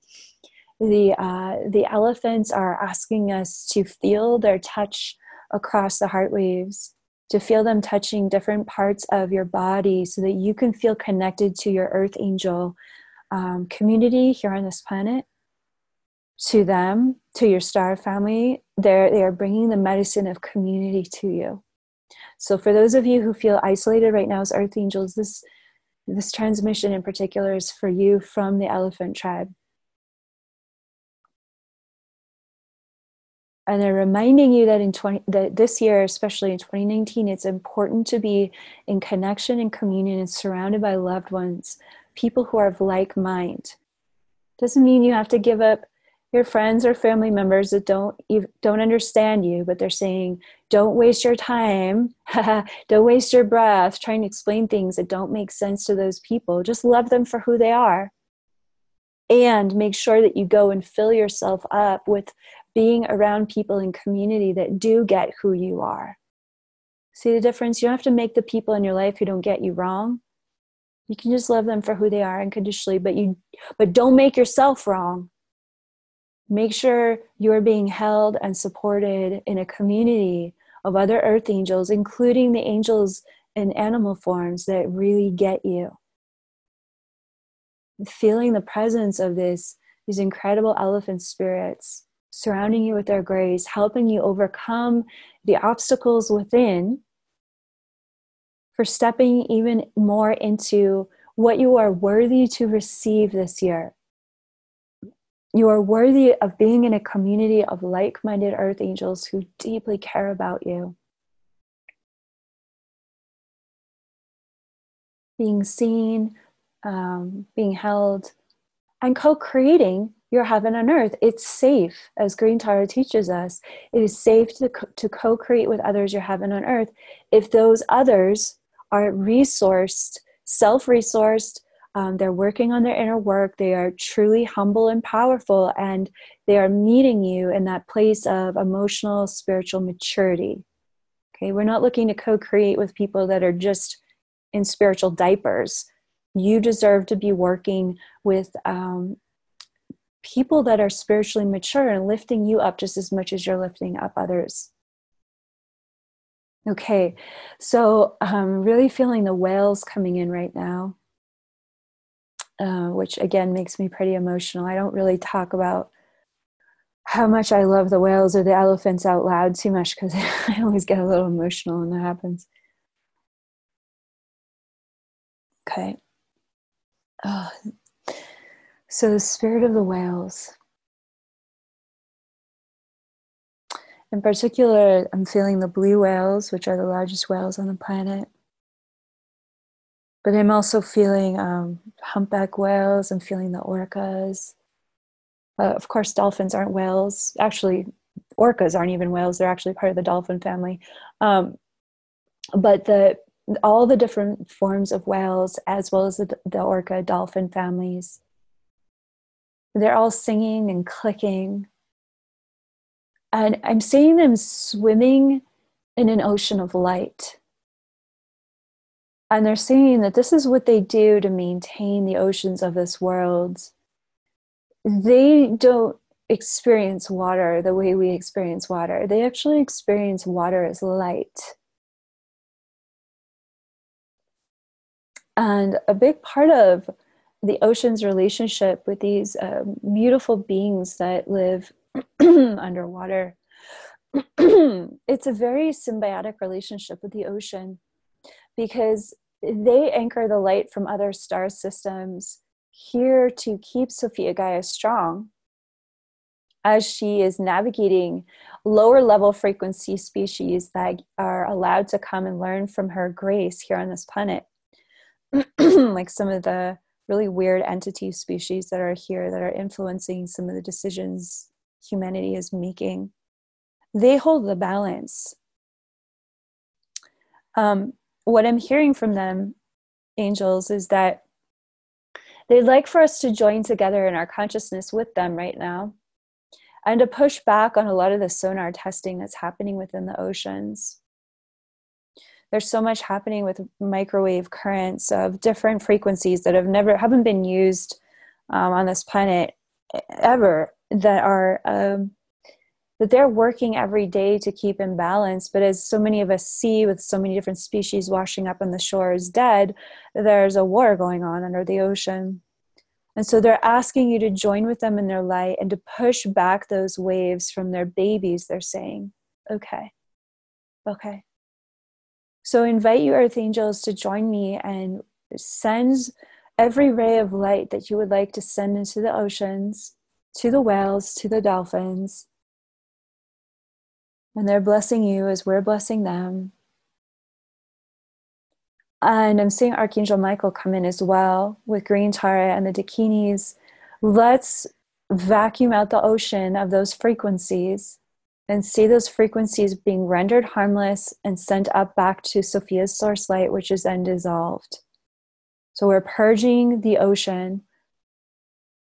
the uh, the elephants are asking us to feel their touch across the heart waves, to feel them touching different parts of your body, so that you can feel connected to your Earth Angel um, community here on this planet. To them, to your star family, they they are bringing the medicine of community to you. So for those of you who feel isolated right now as earth angels, this this transmission in particular is for you from the elephant tribe. And they're reminding you that in 20 that this year, especially in 2019, it's important to be in connection and communion and surrounded by loved ones, people who are of like mind. Doesn't mean you have to give up your friends or family members that don't don't understand you but they're saying don't waste your time. Don't waste your breath trying to explain things that don't make sense to those people. Just love them for who they are. And make sure that you go and fill yourself up with being around people in community that do get who you are. See the difference? You don't have to make the people in your life who don't get you wrong. You can just love them for who they are unconditionally but you but don't make yourself wrong. Make sure you're being held and supported in a community of other earth angels, including the angels in animal forms that really get you. Feeling the presence of this, these incredible elephant spirits surrounding you with their grace, helping you overcome the obstacles within for stepping even more into what you are worthy to receive this year you are worthy of being in a community of like minded earth angels who deeply care about you. Being seen, um, being held, and co creating your heaven on earth. It's safe, as Green Tara teaches us, it is safe to, to co create with others your heaven on earth if those others are resourced, self resourced, um, they're working on their inner work. They are truly humble and powerful, and they are meeting you in that place of emotional, spiritual maturity. Okay, we're not looking to co create with people that are just in spiritual diapers. You deserve to be working with um, people that are spiritually mature and lifting you up just as much as you're lifting up others. Okay, so I'm really feeling the whales coming in right now, uh, which again makes me pretty emotional. I don't really talk about how much I love the whales or the elephants out loud too much because I always get a little emotional when that happens. Okay. Oh. So, the spirit of the whales. In particular, I'm feeling the blue whales, which are the largest whales on the planet. But I'm also feeling um, humpback whales. I'm feeling the orcas. Uh, of course, dolphins aren't whales. Actually, orcas aren't even whales. They're actually part of the dolphin family. Um, but the all the different forms of whales, as well as the, the orca dolphin families, they're all singing and clicking and I'm seeing them swimming in an ocean of light. And they're saying that this is what they do to maintain the oceans of this world. They don't experience water the way we experience water, they actually experience water as light. And a big part of the ocean's relationship with these um, beautiful beings that live underwater. it's a very symbiotic relationship with the ocean because they anchor the light from other star systems here to keep Sophia Gaia strong as she is navigating lower level frequency species that are allowed to come and learn from her grace here on this planet. like some of the really weird entity species that are here that are influencing some of the decisions humanity is making, they hold the balance. Um, what I'm hearing from them, angels, is that they'd like for us to join together in our consciousness with them right now and to push back on a lot of the sonar testing that's happening within the oceans. There's so much happening with microwave currents of different frequencies that have never haven't been used um, on this planet ever that are um, that they're working every day to keep in balance. But as so many of us see with so many different species washing up on the shores dead there's a war going on under the ocean. And so they're asking you to join with them in their light and to push back those waves from their babies they're saying. Okay. Okay so invite you earth angels to join me and send every ray of light that you would like to send into the oceans to the whales, to the dolphins. And they're blessing you as we're blessing them. And I'm seeing Archangel Michael come in as well with Green Tara and the Dakinis. Let's vacuum out the ocean of those frequencies and see those frequencies being rendered harmless and sent up back to Sophia's source light, which is then dissolved. So we're purging the ocean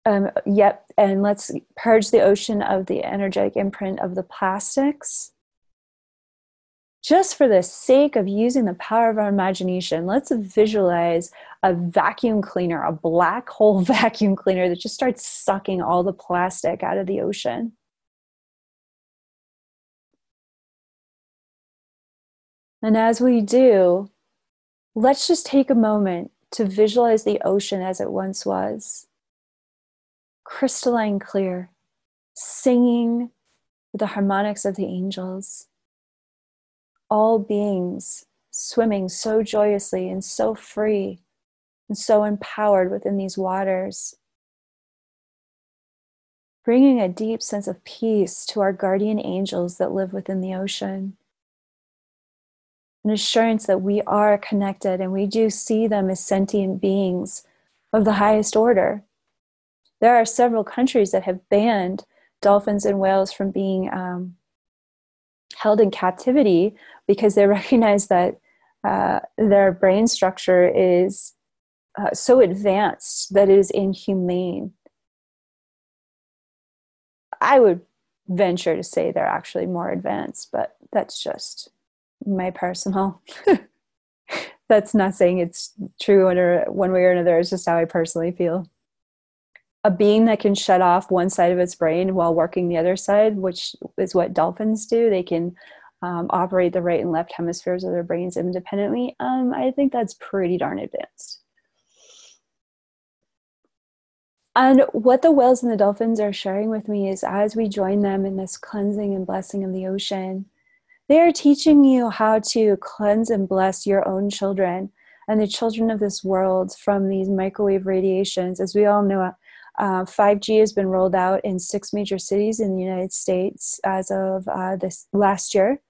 um, yep, and let's purge the ocean of the energetic imprint of the plastics. Just for the sake of using the power of our imagination, let's visualize a vacuum cleaner, a black hole vacuum cleaner that just starts sucking all the plastic out of the ocean. And as we do, let's just take a moment to visualize the ocean as it once was crystalline clear, singing the harmonics of the angels. All beings swimming so joyously and so free and so empowered within these waters. Bringing a deep sense of peace to our guardian angels that live within the ocean. An assurance that we are connected and we do see them as sentient beings of the highest order there are several countries that have banned dolphins and whales from being um, held in captivity because they recognize that uh, their brain structure is uh, so advanced that it is inhumane. I would venture to say they're actually more advanced, but that's just my personal that's not saying it's true or one way or another. It's just how I personally feel. A being that can shut off one side of its brain while working the other side, which is what dolphins do. They can um, operate the right and left hemispheres of their brains independently. Um, I think that's pretty darn advanced. And what the whales and the dolphins are sharing with me is as we join them in this cleansing and blessing of the ocean, they are teaching you how to cleanse and bless your own children and the children of this world from these microwave radiations. As we all know, uh, 5G has been rolled out in six major cities in the United States as of uh, this last year,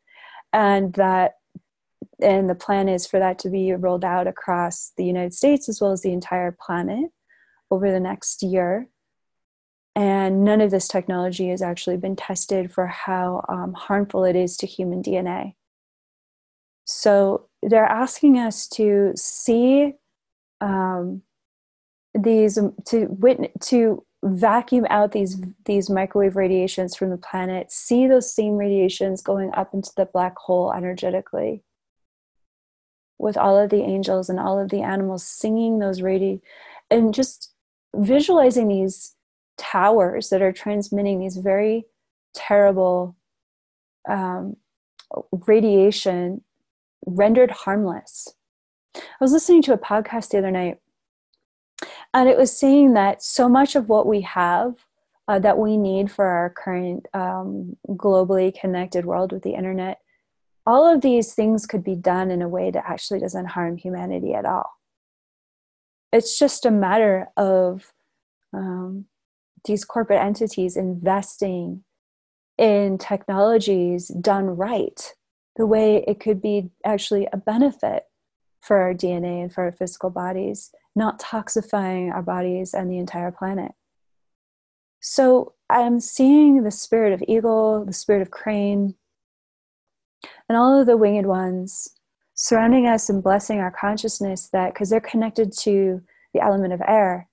and that and the plan is for that to be rolled out across the United States as well as the entire planet over the next year. And none of this technology has actually been tested for how um, harmful it is to human DNA. So they're asking us to see um, these, to witness, to vacuum out these these microwave radiations from the planet see those same radiations going up into the black hole energetically with all of the angels and all of the animals singing those radi and just visualizing these towers that are transmitting these very terrible um, radiation rendered harmless. I was listening to a podcast the other night, and it was saying that so much of what we have uh, that we need for our current um, globally connected world with the internet, all of these things could be done in a way that actually doesn't harm humanity at all. It's just a matter of um, these corporate entities investing in technologies done right, the way it could be actually a benefit for our DNA and for our physical bodies, not toxifying our bodies and the entire planet. So I'm seeing the spirit of eagle, the spirit of crane, and all of the winged ones surrounding us and blessing our consciousness that because they're connected to the element of air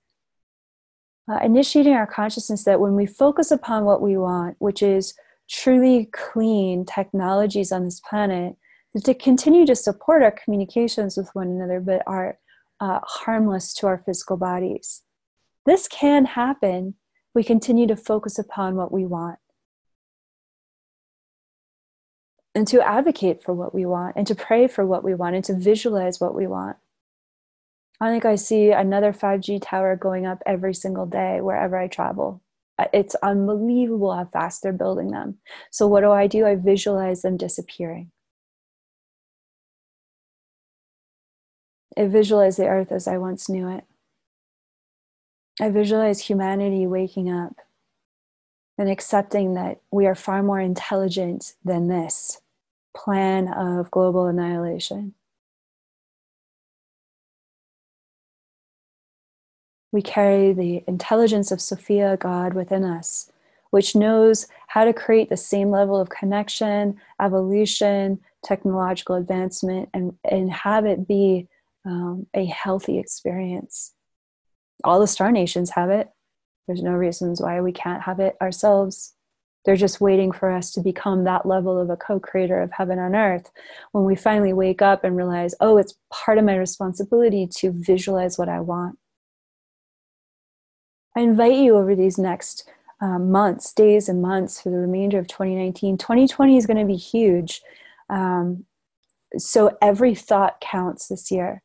uh, initiating our consciousness that when we focus upon what we want, which is truly clean technologies on this planet, to continue to support our communications with one another, but are uh, harmless to our physical bodies. This can happen. We continue to focus upon what we want and to advocate for what we want and to pray for what we want and to visualize what we want. I think I see another 5G tower going up every single day wherever I travel. Uh, it's unbelievable how fast they're building them. So, what do I do? I visualize them disappearing. I visualize the earth as I once knew it. I visualize humanity waking up and accepting that we are far more intelligent than this plan of global annihilation. We carry the intelligence of Sophia, God, within us, which knows how to create the same level of connection, evolution, technological advancement, and, and have it be um, a healthy experience. All the star nations have it. There's no reasons why we can't have it ourselves. They're just waiting for us to become that level of a co creator of heaven on earth. When we finally wake up and realize, oh, it's part of my responsibility to visualize what I want I invite you over these next um, months, days, and months for the remainder of 2019. 2020 is going to be huge. Um, so every thought counts this year.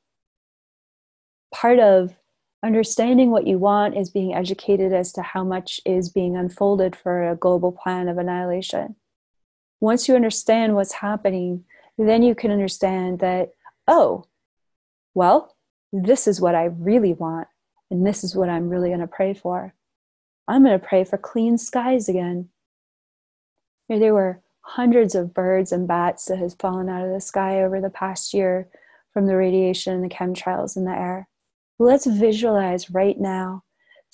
Part of understanding what you want is being educated as to how much is being unfolded for a global plan of annihilation. Once you understand what's happening, then you can understand that, oh, well, this is what I really want. And this is what I'm really going to pray for. I'm going to pray for clean skies again. There were hundreds of birds and bats that has fallen out of the sky over the past year from the radiation and the chemtrails in the air. Let's visualize right now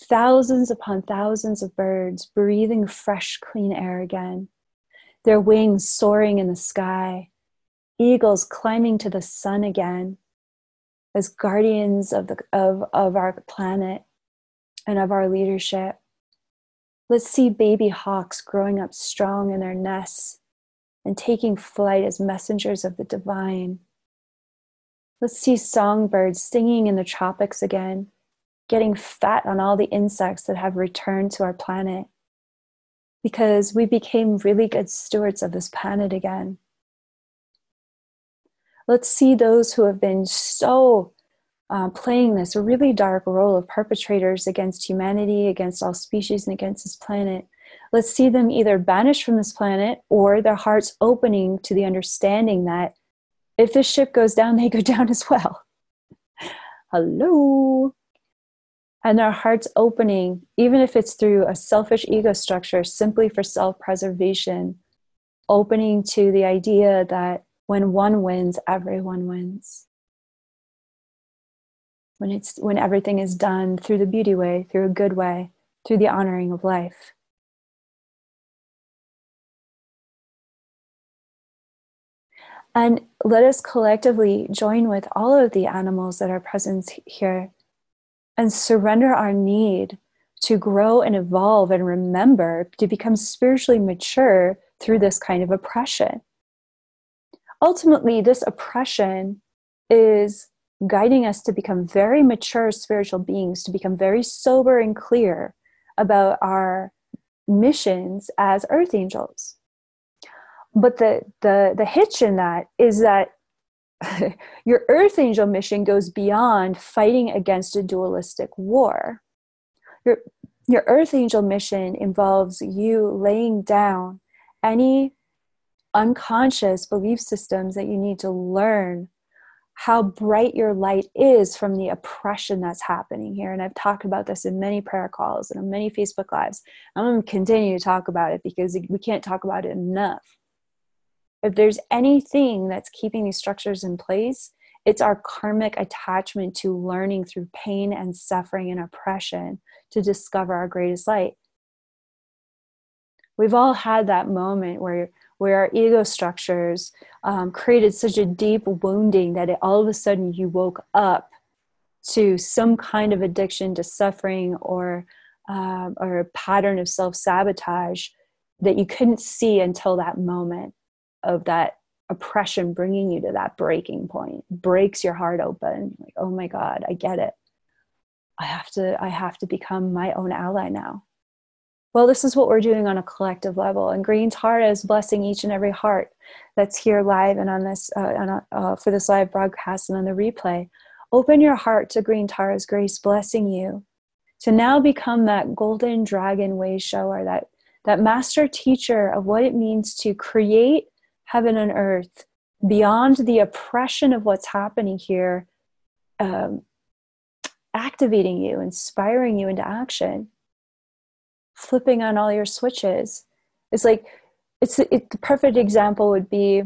thousands upon thousands of birds breathing fresh, clean air again, their wings soaring in the sky, eagles climbing to the sun again, as guardians of, the, of, of our planet and of our leadership. Let's see baby hawks growing up strong in their nests and taking flight as messengers of the divine. Let's see songbirds singing in the tropics again, getting fat on all the insects that have returned to our planet because we became really good stewards of this planet again. Let's see those who have been so uh, playing this really dark role of perpetrators against humanity, against all species, and against this planet. Let's see them either banished from this planet or their hearts opening to the understanding that if this ship goes down, they go down as well. Hello and our hearts opening, even if it's through a selfish ego structure, simply for self preservation, opening to the idea that when one wins, everyone wins. When, it's, when everything is done through the beauty way, through a good way, through the honoring of life. And let us collectively join with all of the animals that are present here and surrender our need to grow and evolve and remember to become spiritually mature through this kind of oppression. Ultimately, this oppression is guiding us to become very mature spiritual beings, to become very sober and clear about our missions as earth angels. But the, the, the hitch in that is that your earth angel mission goes beyond fighting against a dualistic war. Your, your earth angel mission involves you laying down any unconscious belief systems that you need to learn how bright your light is from the oppression that's happening here. And I've talked about this in many prayer calls and in many Facebook Lives. I'm going to continue to talk about it because we can't talk about it enough if there's anything that's keeping these structures in place, it's our karmic attachment to learning through pain and suffering and oppression to discover our greatest light. We've all had that moment where, where our ego structures um, created such a deep wounding that it, all of a sudden you woke up to some kind of addiction to suffering or, um, or a pattern of self sabotage that you couldn't see until that moment of that oppression bringing you to that breaking point. Breaks your heart open. Like oh my god i get it. I have to i have to become my own ally now well this is what we're doing on a collective level and green tara is blessing each and every heart that's here live and on this uh, on a, uh, for this live broadcast and on the replay. Open your heart to green tara's grace blessing you to now become that golden dragon way shower that that master teacher of what it means to create heaven and earth, beyond the oppression of what's happening here, um, activating you, inspiring you into action, flipping on all your switches. It's like, it's it, the perfect example would be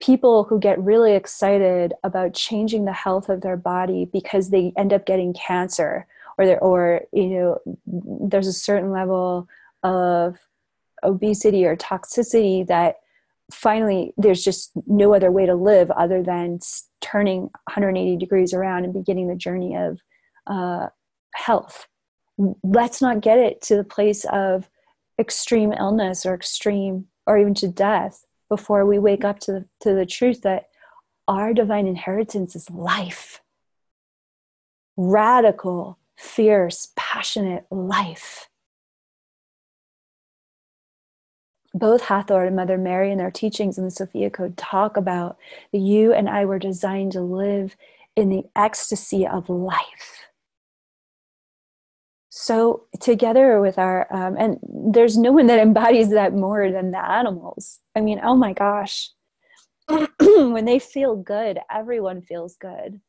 people who get really excited about changing the health of their body because they end up getting cancer or or you know there's a certain level of obesity or toxicity that finally there's just no other way to live other than turning 180 degrees around and beginning the journey of uh, health let's not get it to the place of extreme illness or extreme or even to death before we wake up to the, to the truth that our divine inheritance is life radical fierce passionate life both Hathor and Mother Mary in their teachings in the Sophia Code talk about that you and I were designed to live in the ecstasy of life. So, together with our, um, and there's no one that embodies that more than the animals. I mean, oh my gosh, when they feel good, everyone feels good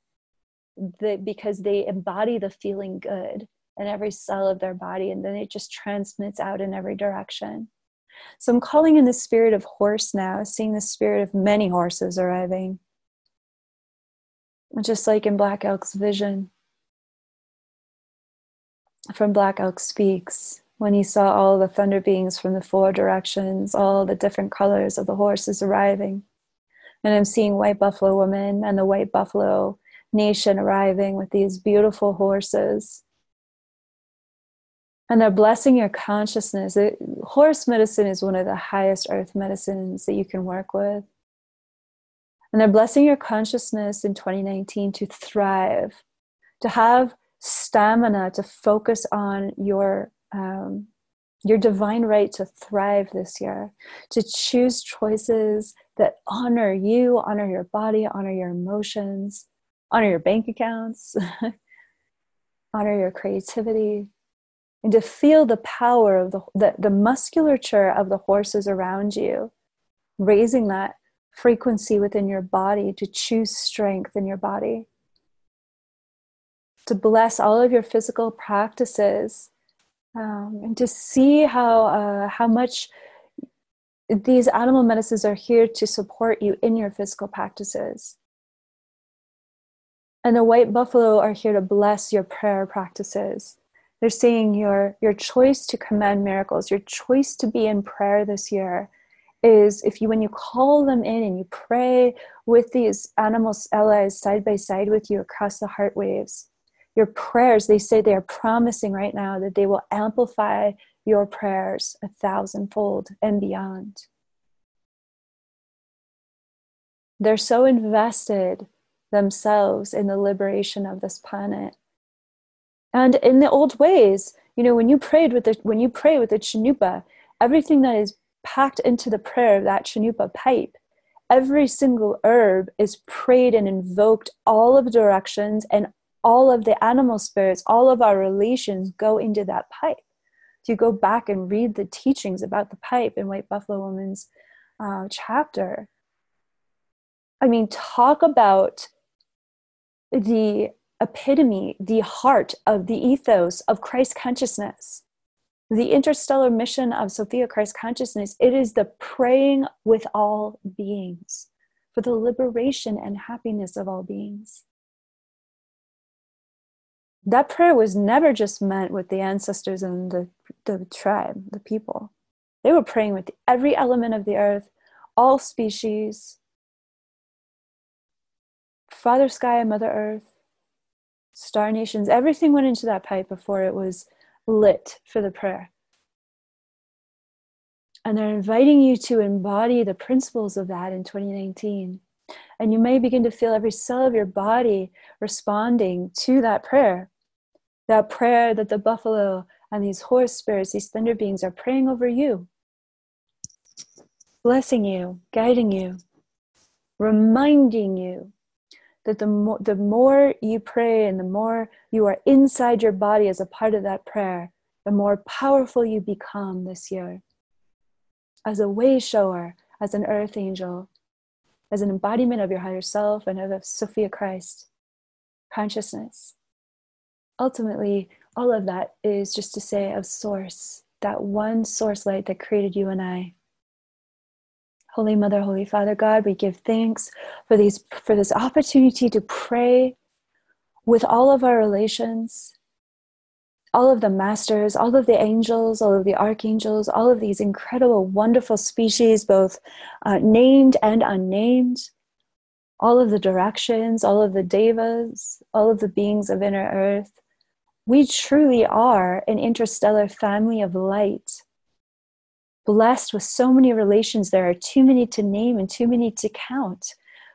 the, because they embody the feeling good in every cell of their body, and then it just transmits out in every direction. So I'm calling in the spirit of horse now, seeing the spirit of many horses arriving. Just like in Black Elk's vision. From Black Elk Speaks, when he saw all the thunder beings from the four directions, all the different colors of the horses arriving. And I'm seeing White Buffalo Woman and the White Buffalo Nation arriving with these beautiful horses and they're blessing your consciousness. Horse medicine is one of the highest earth medicines that you can work with. And they're blessing your consciousness in 2019 to thrive, to have stamina to focus on your um, your divine right to thrive this year, to choose choices that honor you, honor your body, honor your emotions, honor your bank accounts, honor your creativity, and to feel the power of the, the, the musculature of the horses around you, raising that frequency within your body to choose strength in your body. To bless all of your physical practices um, and to see how uh, how much these animal medicines are here to support you in your physical practices. And the white buffalo are here to bless your prayer practices. They're saying your your choice to command miracles, your choice to be in prayer this year is if you when you call them in and you pray with these animals allies side by side with you across the heart waves your prayers, they say they are promising right now that they will amplify your prayers a thousandfold and beyond. They're so invested themselves in the liberation of this planet. And in the old ways, you know, when you prayed with the when you pray with the Chanunpa, everything that is packed into the prayer of that Chanunpa pipe, every single herb is prayed and invoked all of the directions and all of the animal spirits, all of our relations go into that pipe. If you go back and read the teachings about the pipe in White Buffalo Woman's uh, chapter, I mean, talk about the epitome, the heart of the ethos of Christ consciousness. The interstellar mission of Sophia Christ consciousness, it is the praying with all beings for the liberation and happiness of all beings that prayer was never just meant with the ancestors and the, the tribe, the people. They were praying with every element of the earth, all species, Father Sky and Mother Earth, star nations, everything went into that pipe before it was lit for the prayer. And they're inviting you to embody the principles of that in 2019. And you may begin to feel every cell of your body responding to that prayer that prayer that the buffalo and these horse spirits, these thunder beings are praying over you, blessing you, guiding you, reminding you that the more, the more you pray and the more you are inside your body as a part of that prayer, the more powerful you become this year. As a way shower, as an earth angel, as an embodiment of your higher self and of Sophia Christ consciousness ultimately, all of that is just to say of source, that one source light that created you and I. Holy Mother, Holy Father God, we give thanks for these for this opportunity to pray with all of our relations, all of the masters, all of the angels, all of the archangels, all of these incredible, wonderful species, both uh, named and unnamed, all of the directions, all of the devas, all of the beings of inner earth, we truly are an interstellar family of light, blessed with so many relations. There are too many to name and too many to count,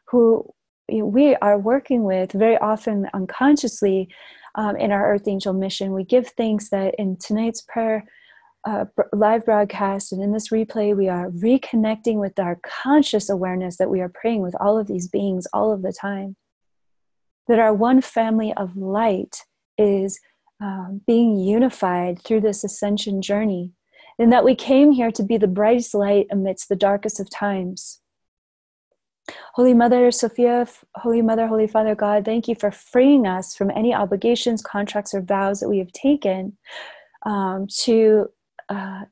who we are working with very often unconsciously um, in our Earth Angel mission. We give thanks that in tonight's prayer. Uh, live broadcast and in this replay, we are reconnecting with our conscious awareness that we are praying with all of these beings all of the time. That our one family of light is um, being unified through this ascension journey, and that we came here to be the brightest light amidst the darkest of times. Holy Mother Sophia, Holy Mother, Holy Father God, thank you for freeing us from any obligations, contracts, or vows that we have taken um, to uh,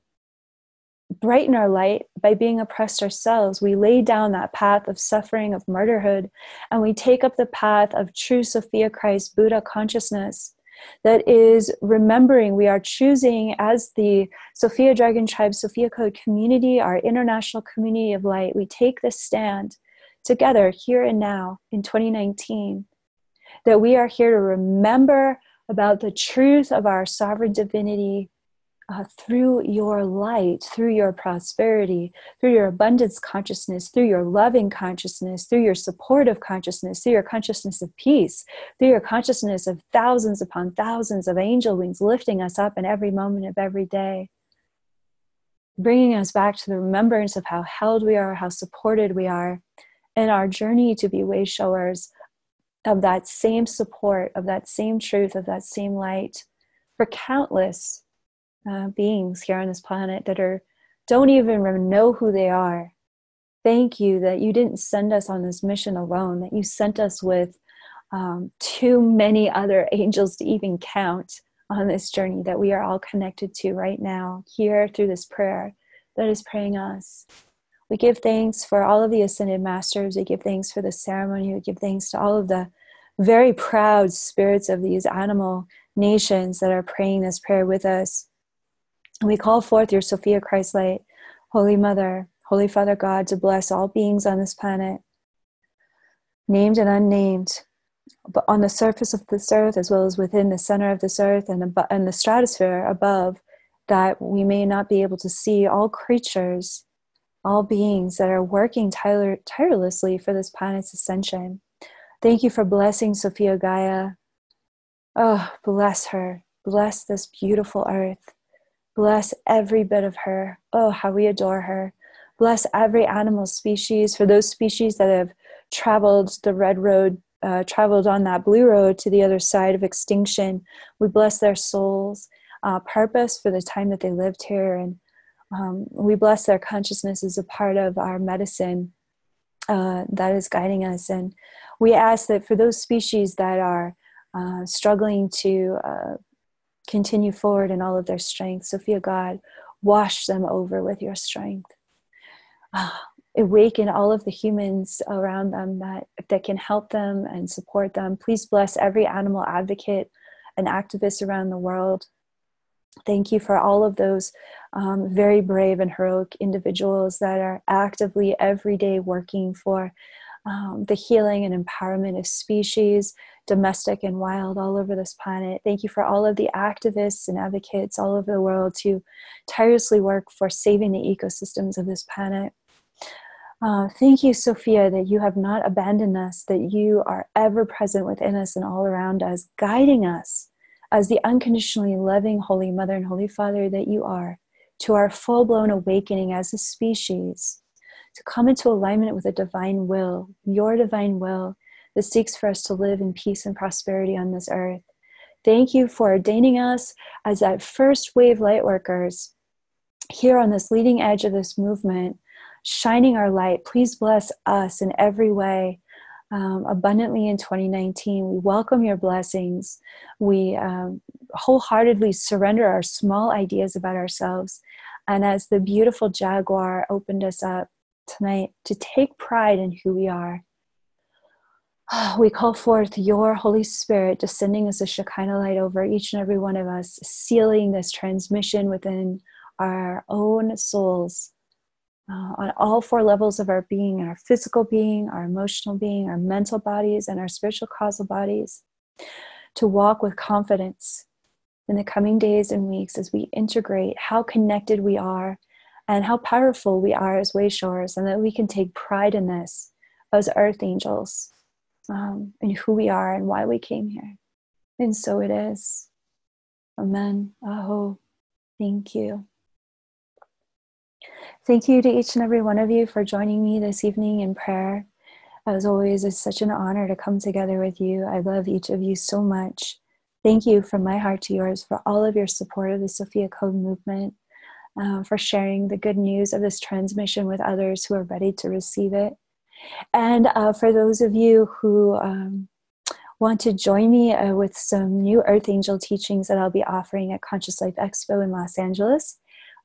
brighten our light by being oppressed ourselves. We lay down that path of suffering, of martyrhood, and we take up the path of true Sophia Christ, Buddha consciousness that is remembering we are choosing as the Sophia Dragon Tribe, Sophia Code community, our international community of light, we take this stand together here and now in 2019 that we are here to remember about the truth of our sovereign divinity uh, through your light, through your prosperity, through your abundance consciousness, through your loving consciousness, through your supportive consciousness, through your consciousness of peace, through your consciousness of thousands upon thousands of angel wings lifting us up in every moment of every day, bringing us back to the remembrance of how held we are, how supported we are, in our journey to be way showers of that same support, of that same truth, of that same light for countless uh, beings here on this planet that are don't even know who they are. Thank you that you didn't send us on this mission alone, that you sent us with um, too many other angels to even count on this journey that we are all connected to right now, here through this prayer that is praying us. We give thanks for all of the ascended masters. We give thanks for the ceremony. We give thanks to all of the very proud spirits of these animal nations that are praying this prayer with us. We call forth your Sophia Christlight, Holy Mother, Holy Father God, to bless all beings on this planet, named and unnamed, but on the surface of this earth, as well as within the center of this earth and, ab- and the stratosphere above, that we may not be able to see all creatures, all beings that are working tire- tirelessly for this planet's ascension. Thank you for blessing Sophia Gaia. Oh, bless her. Bless this beautiful earth. Bless every bit of her. Oh, how we adore her. Bless every animal species. For those species that have traveled the red road, uh, traveled on that blue road to the other side of extinction, we bless their souls, uh, purpose for the time that they lived here. And um, we bless their consciousness as a part of our medicine uh, that is guiding us. And we ask that for those species that are uh, struggling to uh, continue forward in all of their strength. Sophia God, wash them over with your strength. Ah, awaken all of the humans around them that, that can help them and support them. Please bless every animal advocate and activist around the world. Thank you for all of those um, very brave and heroic individuals that are actively every day working for um, the healing and empowerment of species, domestic and wild, all over this planet. Thank you for all of the activists and advocates all over the world who tirelessly work for saving the ecosystems of this planet. Uh, thank you, Sophia, that you have not abandoned us, that you are ever present within us and all around us, guiding us as the unconditionally loving Holy Mother and Holy Father that you are to our full blown awakening as a species to come into alignment with a divine will, your divine will that seeks for us to live in peace and prosperity on this earth. Thank you for ordaining us as that first wave light workers here on this leading edge of this movement, shining our light. Please bless us in every way. Um, abundantly in 2019. We welcome your blessings. We um, wholeheartedly surrender our small ideas about ourselves. And as the beautiful jaguar opened us up tonight to take pride in who we are. We call forth your Holy Spirit descending as a Shekinah light over each and every one of us, sealing this transmission within our own souls uh, on all four levels of our being our physical being, our emotional being, our mental bodies, and our spiritual causal bodies to walk with confidence in the coming days and weeks as we integrate how connected we are and how powerful we are as wayshowers, and that we can take pride in this as earth angels um, and who we are and why we came here. And so it is. Amen. Aho. Thank you. Thank you to each and every one of you for joining me this evening in prayer. As always, it's such an honor to come together with you. I love each of you so much. Thank you from my heart to yours for all of your support of the Sophia Code movement uh, for sharing the good news of this transmission with others who are ready to receive it. And uh, for those of you who um, want to join me uh, with some new Earth Angel teachings that I'll be offering at Conscious Life Expo in Los Angeles,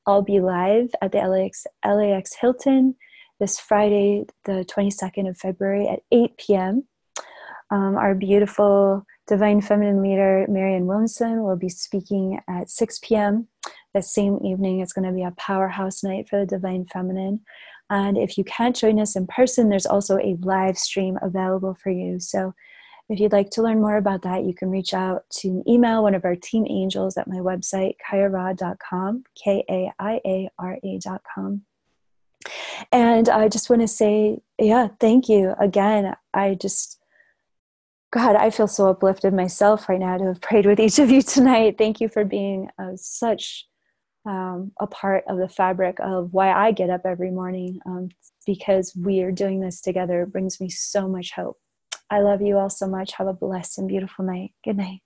I'll be live at the LAX, LAX Hilton this Friday, the 22nd of February at 8 p.m. Um, our beautiful Divine Feminine leader, Marianne Williamson, will be speaking at 6 p.m. The same evening, it's going to be a powerhouse night for the Divine Feminine. And if you can't join us in person, there's also a live stream available for you. So If you'd like to learn more about that, you can reach out to email one of our team angels at my website, kaiara.com, K A I A R A.com. And I just want to say, yeah, thank you again. I just, God, I feel so uplifted myself right now to have prayed with each of you tonight. Thank you for being uh, such um, a part of the fabric of why I get up every morning um, because we are doing this together. It brings me so much hope. I love you all so much. Have a blessed and beautiful night. Good night.